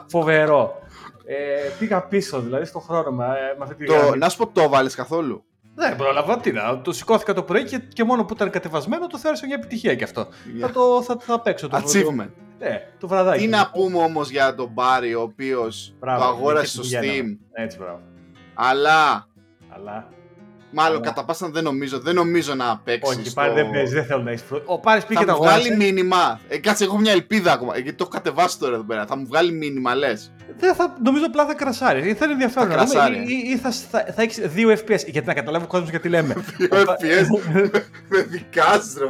φοβερό. Ε, πήγα πίσω δηλαδή στον χρόνο με, με αυτή τη το, Να σου πω, το βάλει καθόλου; Δεν πρόλαβα τι να. Το σηκώθηκα το πρωί και, και μόνο που ήταν κατεβασμένο το θεώρησα μια επιτυχία κι αυτό. Yeah. Θα το θα, θα παίξω το Achievement. Ναι, το βραδάκι. Τι να πούμε όμως για τον Μπάρι, ο οποίος το αγόρασε στο Steam. Έτσι, μπράβο. Αλλά. Αλλά. Μάλλον Αλλά... κατά πάσα δεν νομίζω, δεν νομίζω να παίξει. Όχι, στο... πάλι δεν παίζεις, δεν θέλω να έχεις Ο Πάρης πήγε θα το αγόρασε. Θα μου βγάλει μήνυμα. Ε, κάτσε, έχω μια ελπίδα ακόμα. Γιατί το έχω κατεβάσει τώρα εδώ πέρα. Θα μου βγάλει μήνυμα, λες. Δεν θα, νομίζω απλά θα κρασάρει. Θα είναι ενδιαφέρον. Θα κρασάρει. Ή, ή, θα, θα, θα έχεις δύο FPS. Γιατί να καταλάβει ο κόσμος γιατί λέμε. [LAUGHS] Δύο FPS. [LAUGHS] Με δικάζει, ρε.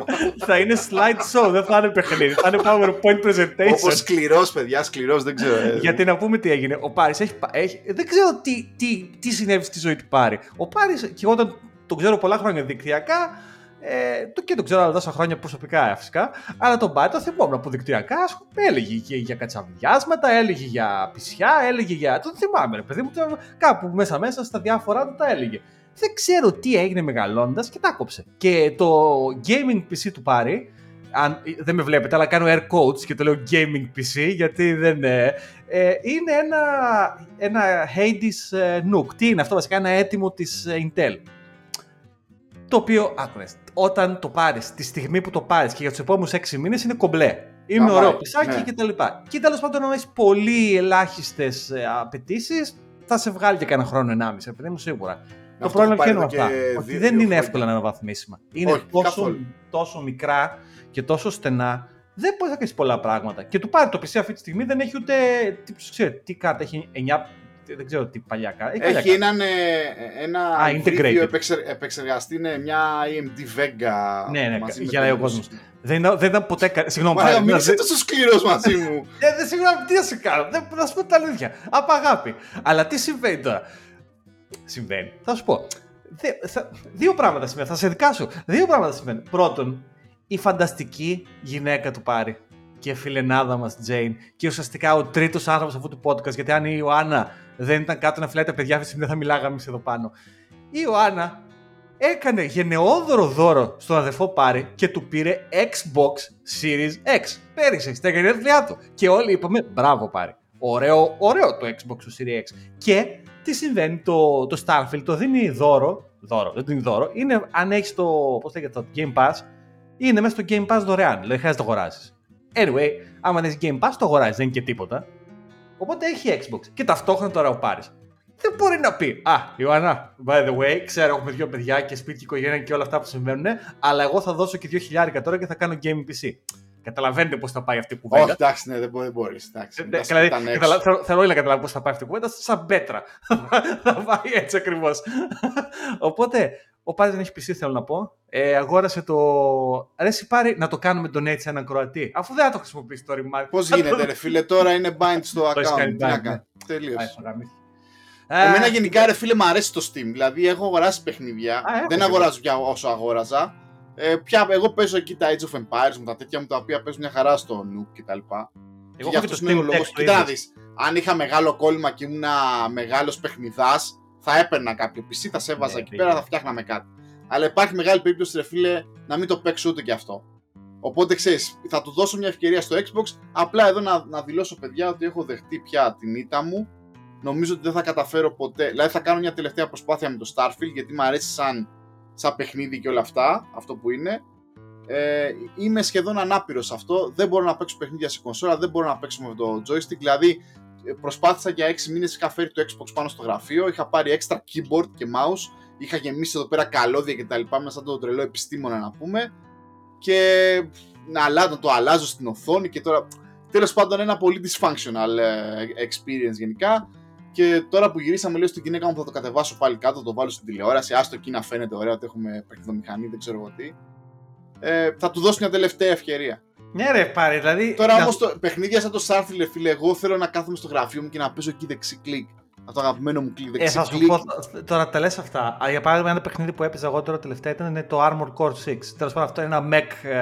θα είναι slide show, δεν θα είναι παιχνίδι. Θα είναι PowerPoint presentation. Όπως σκληρός, παιδιά, σκληρός, δεν ξέρω. ε. γιατί να πούμε τι έγινε. Ο Πάρης έχει, έχει. Δεν ξέρω τι, τι, τι συνέβη στη ζωή του Πάρη. Ο Πάρης, και όταν τον ξέρω πολλά χρόνια δικτυακά, ε, το και το ξέρω άλλα τόσα χρόνια προσωπικά ε, φυσικά, αλλά τον Πάρη το θυμόμουν από δικτυακά. Έλεγε και για κατσαβιάσματα, έλεγε για πισιά, έλεγε για. Το θυμάμαι, ρε παιδί μου, κάπου μέσα μέσα στα διάφορα του τα έλεγε. Δεν ξέρω τι έγινε μεγαλώντας και τα κόψε. Και το gaming PC του Πάρη, αν, δεν με βλέπετε, αλλά κάνω air quotes και το λέω gaming PC γιατί δεν είναι. Ε, είναι ένα, ένα Hades ε, Nook. Τι είναι αυτό βασικά, ένα έτοιμο της ε, Intel. Το οποίο, άκουρες, όταν το πάρεις, τη στιγμή που το πάρεις και για τους επόμενους 6 μήνες είναι κομπλέ. Είναι Α, ωραίο ναι, πισάκι ναι. και τα λοιπά. Και τέλος πάντων, αν έχεις πολύ ελάχιστες απαιτήσεις, θα σε βγάλει και κανένα χρόνο ενάμιση, επειδή μου σίγουρα. το Αυτό πρόβλημα έχω ποιο είναι πάρει αυτά; εδώ και Ότι δύο- δεν δύο είναι χρόνια. εύκολα να αναβαθμίσιμα. Είναι Όχι, τόσο, καθόλου. τόσο μικρά και τόσο στενά. Δεν μπορείς να κάνεις πολλά πράγματα. Και του πάρει το PC αυτή τη στιγμή δεν έχει ούτε. Τι, ξέρετε, τι κάρτα έχει 9, δεν ξέρω τι παλιά κάνει. Έχει έναν, ε, ένα Α, integrated. επεξε, επεξεργαστή, είναι μια AMD Vega. Ναι, ναι, μαζί με γελάει το ο κόσμος. Δεν, ήταν- δεν ήταν ποτέ. κα- Συγγνώμη, Μα πάλι, μην να- είσαι τόσο σκληρός μαζί μου. [LAUGHS] Ε, δεν συγγνώμη, τι να σε κάνω. Δεν, να σου πω την αλήθεια. Απ' αγάπη. Αλλά τι συμβαίνει τώρα; Συμβαίνει. Θα σου πω. Δε- θα- δύο πράγματα συμβαίνουν. Θα σε δικάσω. Δύο πράγματα συμβαίνουν. Πρώτον, η φανταστική γυναίκα του πάρει. Και η φιλενάδα μας, Τζέιν. Και ουσιαστικά ο τρίτος άνθρωπος αυτού του podcast. Γιατί αν η Ιωάννα δεν ήταν κάτω να φυλάει τα παιδιά, αυτή τη στιγμή δεν θα μιλάγαμε εμείς εδώ πάνω. Η Ιωάννα έκανε γενναιόδωρο δώρο στον αδερφό Πάρη και του πήρε Xbox Series X πέρυσι στα γενέθλιά του. Και όλοι είπαμε μπράβο Πάρη. Ωραίο, ωραίο το Xbox του Series X. Και τι συμβαίνει, το, το Starfield το δίνει δώρο. Δώρο, δεν το δίνει δώρο. Είναι αν έχεις το, πώς λέγεται, το Game Pass, είναι μέσα στο Game Pass δωρεάν. Δηλαδή χρειάζεται να το αγοράσεις. Anyway, άμα δεν έχει Game Pass, το αγοράζεις, δεν είναι και τίποτα. Οπότε έχει Xbox. Και ταυτόχρονα τώρα ο Πάρης δεν μπορεί να πει Α, Ιωάννα, by the way, ξέρω έχουμε δύο παιδιά και σπίτι και οικογένεια και όλα αυτά που συμβαίνουν, αλλά εγώ θα δώσω και δύο χιλιάρικα τώρα και θα κάνω game PC. Καταλαβαίνετε πώς θα πάει αυτή η κουβέντα. Όχι, εντάξει, ναι, δεν μπορεί. Δεν μπορείς, εντάξει, Ε, μην τα ναι, δηλαδή, σπιτάνε έξω. καταλα- θέλω, θέλω όλοι να καταλάβω πώς θα πάει αυτή η κουβέντα, σαν πέτρα. [LAUGHS] θα πάει έτσι ακριβώς. Οπότε, ο Πάρη δεν έχει PC, θέλω να πω. Ε, αγόρασε το. Αρέσει πάρει να το κάνουμε donate σε έναν Κροατή. Αφού δεν θα το χρησιμοποιήσει το remind. Πώς γίνεται, ρε φίλε, τώρα είναι bind στο Το έχεις account. κάνει Τι να bind, κάνω. ναι. Τελείωσε. Ε, Εμένα γενικά, ρε φίλε, μου αρέσει το Steam. Δηλαδή, έχω αγοράσει παιχνίδια. Α, έχω δεν και αγοράζω πια όσο αγόραζα. Ε, πια, εγώ παίζω εκεί τα Age of Empires μου, τα τέτοια μου τα οποία παίζουν μια χαρά στο Noob κτλ. Εγώ Γι' έχω και αυτό το είναι ο Steam λόγος. Deck το Κοίτα να ίδιο. δεις, Αν είχα μεγάλο κόλλημα και ήμουν μεγάλος παιχνιδάς, θα έπαιρνα κάποιο PC, θα σε έβαζα Ναι, εκεί ναι. πέρα, θα φτιάχναμε κάτι. Αλλά υπάρχει μεγάλη περίπτωση, ρε φίλε, να μην το παίξω ούτε κι αυτό. Οπότε ξέρεις, θα του δώσω μια ευκαιρία στο Xbox. Απλά εδώ να, να δηλώσω, παιδιά, ότι έχω δεχτεί πια την ήττα μου. Νομίζω ότι δεν θα καταφέρω ποτέ. Δηλαδή, θα κάνω μια τελευταία προσπάθεια με το Starfield γιατί μου αρέσει σαν, σαν παιχνίδι και όλα αυτά, αυτό που είναι. Ε, είμαι σχεδόν ανάπηρος σε αυτό. Δεν μπορώ να παίξω παιχνίδια σε κονσόλα, δεν μπορώ να παίξω με το joystick. Δηλαδή, ε, προσπάθησα για 6 μήνες, είχα φέρει το Xbox πάνω στο γραφείο, είχα πάρει extra keyboard και mouse, είχα γεμίσει εδώ πέρα καλώδια κτλ. Μέσα σαν το τρελό επιστήμονα να πούμε. Και να, αλλάζω, να το αλλάζω στην οθόνη και τώρα. Τέλος πάντων, ένα πολύ dysfunctional ε, experience γενικά. Και τώρα που γυρίσαμε, λέω στην γυναίκα μου θα το κατεβάσω πάλι κάτω, θα το βάλω στην τηλεόραση. Άστο εκεί να φαίνεται ωραίο ότι έχουμε παιχνιδομηχανή, δεν ξέρω εγώ τι. Ε, θα του δώσω μια τελευταία ευκαιρία. Ναι, ρε, πάρει, δηλαδή. Τώρα να- όμως το παιχνίδια σαν το Starfield, ρε φίλε, εγώ θέλω να κάθομαι στο γραφείο μου και να παίζω εκεί δεξί κλικ. Αυτό το αγαπημένο μου κλικ, Ε, δεξί θα σου κλικ. πω, τώρα τα λες αυτά. Α, Για παράδειγμα, ένα παιχνίδι που έπαιζα εγώ τώρα τελευταία ήταν είναι το Armored Core 6. Τέλος πάντων, αυτό είναι ένα mech, ε,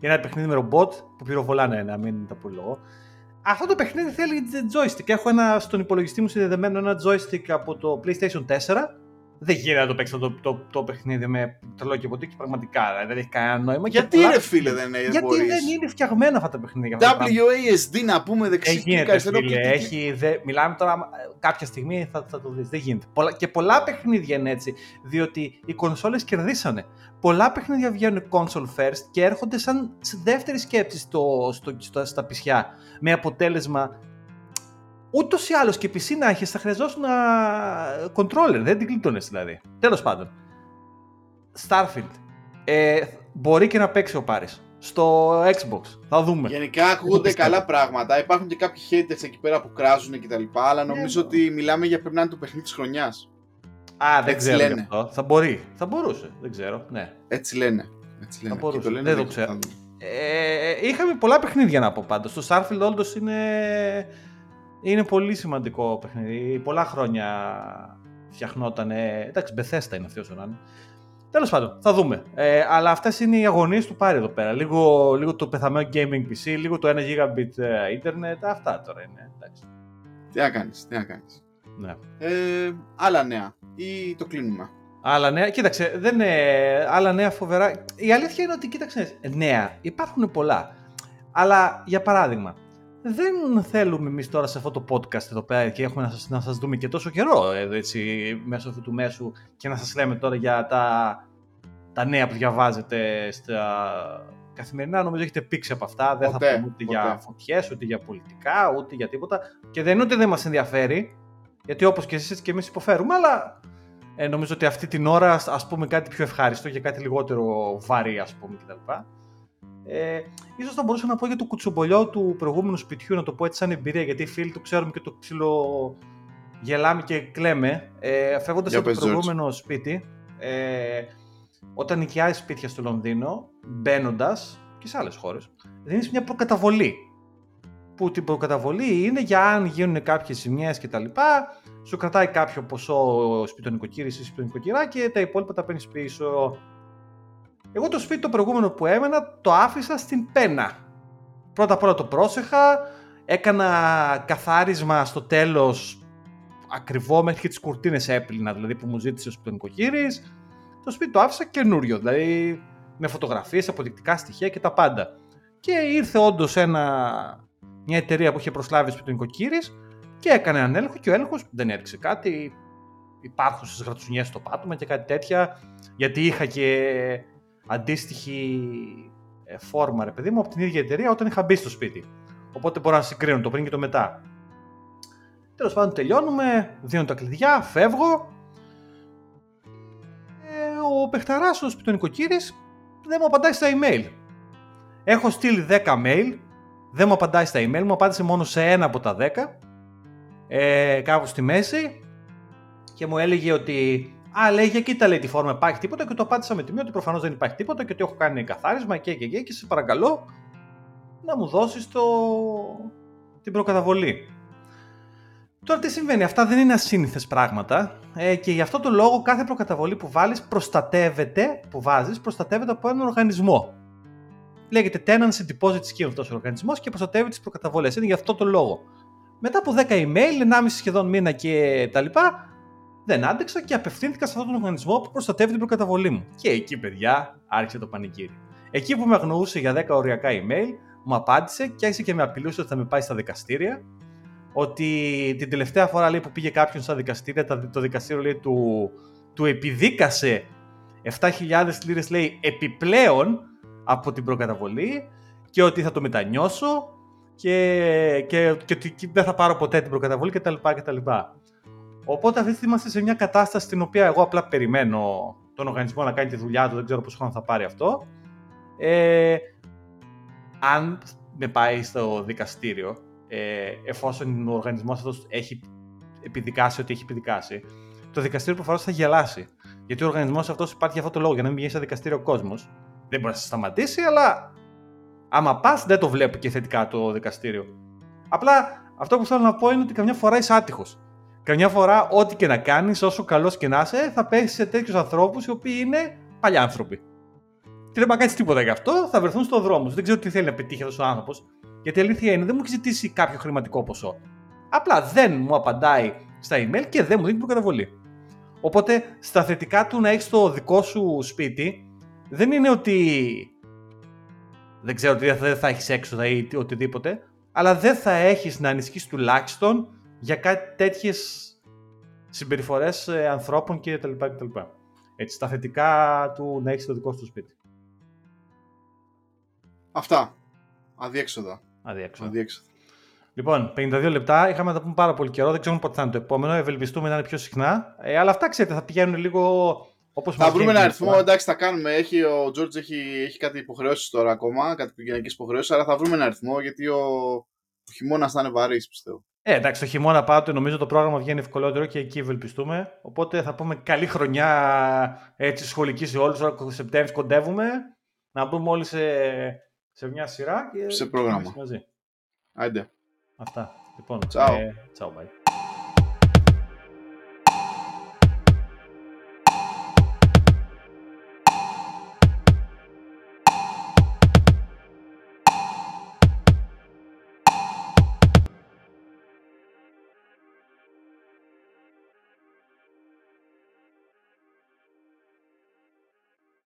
είναι ένα παιχνίδι με ρομπότ που πυροβολάνε, να μην τα πω Αυτό το παιχνίδι θέλει joystick. Έχω ένα στον υπολογιστή μου συνδεδεμένο ένα joystick από το PlayStation 4. Δεν γίνεται να το παίξω το, το, το παιχνίδι με τρελό και ποτέ και πραγματικά δηλαδή, δεν έχει κανένα νόημα. Και Γιατί πολλά- ρε φίλε δεν, δεν Γιατί μπορείς. δεν είναι φτιαγμένα αυτά τα παιχνίδια. αυτά τα πράγματα. WASD να πούμε Δεν δεξί κλικ, γίνεται, αριστερό φίλε. κλικ. Έχει, δε, μιλάμε τώρα, ε, κάποια στιγμή θα, θα το δεις. Δεν γίνεται. Πολλά, και πολλά παιχνίδια είναι έτσι, διότι οι κονσόλες κερδίσανε. Πολλά παιχνίδια βγαίνουν console first και έρχονται σαν σε δεύτερη σκέψη στο, στο, στο- στα πισιά. Με αποτέλεσμα, ούτως ή άλλως και PC να έχει, θα χρειαζόσουν να... controller. Δεν την κλείτωνες δηλαδή. Τέλος πάντων. Starfield. Ε, μπορεί και να παίξει ο Πάρης. Στο Xbox. Θα δούμε. Γενικά ακούγονται πιστεύω. καλά πράγματα. Υπάρχουν και κάποιοι haters εκεί πέρα που κράζουν κτλ. Αλλά Ναι, νομίζω ναι. ότι μιλάμε για πρέπει να είναι το παιχνίδι της χρονιάς. Α, δεν Έτσι ξέρω λένε. γι' αυτό. Θα μπορεί. Θα μπορούσε. Δεν ξέρω. Ναι. Έτσι λένε. Έτσι λένε. Θα μπορούσε. Και λένε, Δεν το ξέρω. ξέρω. Ε, είχαμε πολλά παιχνίδια να πω πάντως. Το Starfield όντως είναι, είναι πολύ παιχνίδι. Πολλά χρόνια φτιαχνόταν. Εντάξει, Bethesda είναι αυτή όσο να είναι. Τέλος πάντων, θα δούμε. Ε, αλλά αυτές είναι οι αγωνίες του πάρει εδώ πέρα. Λίγο, λίγο το πεθαμένο gaming PC, λίγο το 1 gigabit ε, internet. Αυτά τώρα είναι. Εντάξει. Τι να κάνεις, τι να κάνεις. Ναι. Ε, άλλα νέα. Ή το κλείνουμε. Άλλα νέα, κοίταξε, δεν είναι άλλα νέα φοβερά. Η αλήθεια είναι ότι, κοίταξε, νέα υπάρχουν πολλά. Αλλά για παράδειγμα, δεν θέλουμε εμείς τώρα σε αυτό το podcast εδώ πέρα και έχουμε να σας, να σας δούμε και τόσο καιρό εδώ, έτσι, μέσω αυτού του μέσου και να σας λέμε τώρα για τα, τα νέα που διαβάζετε στα καθημερινά. Νομίζω έχετε πήξει από αυτά. δεν Ποτέ, θα πούμε ούτε ποτέ. για φωτιές, ούτε για πολιτικά, ούτε για τίποτα. Και δεν είναι ότι δεν μας ενδιαφέρει, γιατί όπως και εσείς και εμείς υποφέρουμε, αλλά ε, νομίζω ότι αυτή την ώρα ας- ας πούμε κάτι πιο ευχάριστο και κάτι λιγότερο βαρύ ας πούμε κτλ. Ε, ίσως θα μπορούσα να πω για το κουτσομπολιό του προηγούμενου σπιτιού, να το πω έτσι σαν εμπειρία, γιατί οι φίλοι του ξέρουμε και το ξύλο γελάμε και κλαίμε. Ε, Φεύγοντας Για από το πες, George. προηγούμενο σπίτι, ε, όταν νοικιάζει σπίτια στο Λονδίνο, μπαίνοντας και σε άλλες χώρες, δίνεις μια προκαταβολή. Που την προκαταβολή είναι για αν γίνουν κάποιες ζημιές κτλ. Σου κρατάει κάποιο ποσό σπιτονικοκύρη ή σπιτονικοκυρά και τα υπόλοιπα τα παίρνεις πίσω. Εγώ το σπίτι το προηγούμενο που έμενα το άφησα στην πένα. Πρώτα απ' όλα το πρόσεχα, έκανα καθάρισμα στο τέλος ακριβό μέχρι και τις κουρτίνες έπλυνα, δηλαδή που μου ζήτησε ο σπιτονικοκύρης. Το σπίτι το άφησα καινούριο, δηλαδή με φωτογραφίες, αποδεικτικά στοιχεία και τα πάντα. Και ήρθε όντως μια εταιρεία που είχε προσλάβει σπιτονικοκύρης και έκανε έναν έλεγχο και ο έλεγχος δεν έριξε κάτι. Υπάρχουν στις γρατσουνιές στο πάτωμα και κάτι τέτοια, γιατί είχα και αντίστοιχη ε, φόρμα, ρε παιδί μου, από την ίδια εταιρεία όταν είχα μπει στο σπίτι. Οπότε μπορώ να συγκρίνω το πριν και το μετά. Τέλος πάντων, τελειώνουμε, δίνω τα κλειδιά, φεύγω. Ε, ο παιχταράς, ο σπιτονικοκύρης, δεν μου απαντάει στα email. Έχω στείλει 10 mail, δεν μου απαντάει στα email, μου απάντησε μόνο σε ένα από τα 10, ε, κάπου στη μέση, και μου έλεγε ότι Α, λέει, για κοίτα λέει τη φόρμα, υπάρχει τίποτα και το απάντησα με τιμή ότι προφανώς δεν υπάρχει τίποτα και ότι έχω κάνει καθάρισμα και και και και σε παρακαλώ να μου δώσεις το... την προκαταβολή. Τώρα τι συμβαίνει, αυτά δεν είναι ασύνηθες πράγματα ε, και γι' αυτό το λόγο κάθε προκαταβολή που βάλεις προστατεύεται, που βάζεις, προστατεύεται από έναν οργανισμό. Λέγεται Tenancy Deposit Scheme αυτός ο οργανισμός και προστατεύει τις προκαταβολές. Είναι γι' αυτό το λόγο. Μετά από 10 email, 1,5 σχεδόν μήνα και τα λοιπά, δεν άντεξα και απευθύνθηκα σε αυτόν τον οργανισμό που προστατεύει την προκαταβολή μου. Και εκεί, παιδιά, άρχισε το πανικύρι. Εκεί που με αγνοούσε για 10 οριακά email, μου απάντησε και άρχισε και με απειλούσε ότι θα με πάει στα δικαστήρια. Ότι την τελευταία φορά λέει, που πήγε κάποιον στα δικαστήρια, το δικαστήριο λέει, του, του επιδίκασε 7.000 λίρες λέει επιπλέον από την προκαταβολή και ότι θα το μετανιώσω και, και, και ότι δεν θα πάρω ποτέ την προκαταβολή κτλ. κτλ. Οπότε αυτή τη στιγμή είμαστε σε μια κατάσταση στην οποία εγώ απλά περιμένω τον οργανισμό να κάνει τη δουλειά του, δεν ξέρω πόσο χρόνο θα πάρει αυτό. Ε, αν με πάει στο δικαστήριο, ε, εφόσον ο οργανισμός αυτός έχει επιδικάσει ό,τι έχει επιδικάσει, το δικαστήριο προφανώς θα γελάσει. Γιατί ο οργανισμός αυτός υπάρχει για αυτό το λόγο, για να μην βγαίνει στο δικαστήριο ο κόσμος. Δεν μπορεί να σε σταματήσει, αλλά άμα πας, δεν το βλέπει και θετικά το δικαστήριο. Απλά αυτό που θέλω να πω είναι ότι καμιά φορά είσαι άτυχος. Καμιά φορά, ό,τι και να κάνεις, όσο καλός και να είσαι, θα πέσει σε τέτοιους ανθρώπους οι οποίοι είναι παλιάνθρωποι. Και δεν πάει κάνει τίποτα γι' αυτό, θα βρεθούν στο δρόμο σου. Δεν ξέρω τι θέλει να πετύχει αυτός ο άνθρωπος. Γιατί η αλήθεια είναι, δεν μου έχει ζητήσει κάποιο χρηματικό ποσό. Απλά δεν μου απαντάει στα email και δεν μου δίνει προκαταβολή. Οπότε στα θετικά του να έχεις το δικό σου σπίτι, δεν είναι ότι δεν ξέρω ότι δεν θα έχεις έξοδα ή οτιδήποτε, αλλά δεν θα έχεις να ανισχύσει τουλάχιστον για κάτι τέτοιες συμπεριφορές ανθρώπων κτλ. κτλ. Έτσι, στα θετικά του να έχεις το δικό σου σπίτι. Αυτά. Αδιέξοδα. Αδιέξοδα. Αδιέξοδα. Λοιπόν, 52 λεπτά. Είχαμε να τα πούμε πάρα πολύ καιρό. Δεν ξέρουμε πότε θα είναι το επόμενο. Ευελπιστούμε να είναι πιο συχνά. Ε, αλλά αυτά ξέρετε, θα πηγαίνουν λίγο όπως Θα βρούμε ένα αριθμό. Εντάξει, θα κάνουμε. Έχει, ο Τζόρτζ έχει, έχει κάτι υποχρεώσεις τώρα ακόμα. Κάτι οικογενειακέ υποχρεώσεις. Αλλά θα βρούμε ένα αριθμό γιατί ο, ο χειμώνας θα είναι βαρύς, πιστεύω. Ε, εντάξει, το χειμώνα πάντοτε νομίζω το πρόγραμμα βγαίνει ευκολότερο και εκεί ευελπιστούμε. Οπότε θα πούμε καλή χρονιά έτσι, σχολική σε όλους. Τώρα Σεπτέμβρη κοντεύουμε. Να μπούμε όλοι σε, σε μια σειρά και σε πρόγραμμα. Μαζί. Άντε. Αυτά. Λοιπόν, Ciao. Ε, ciao, bye.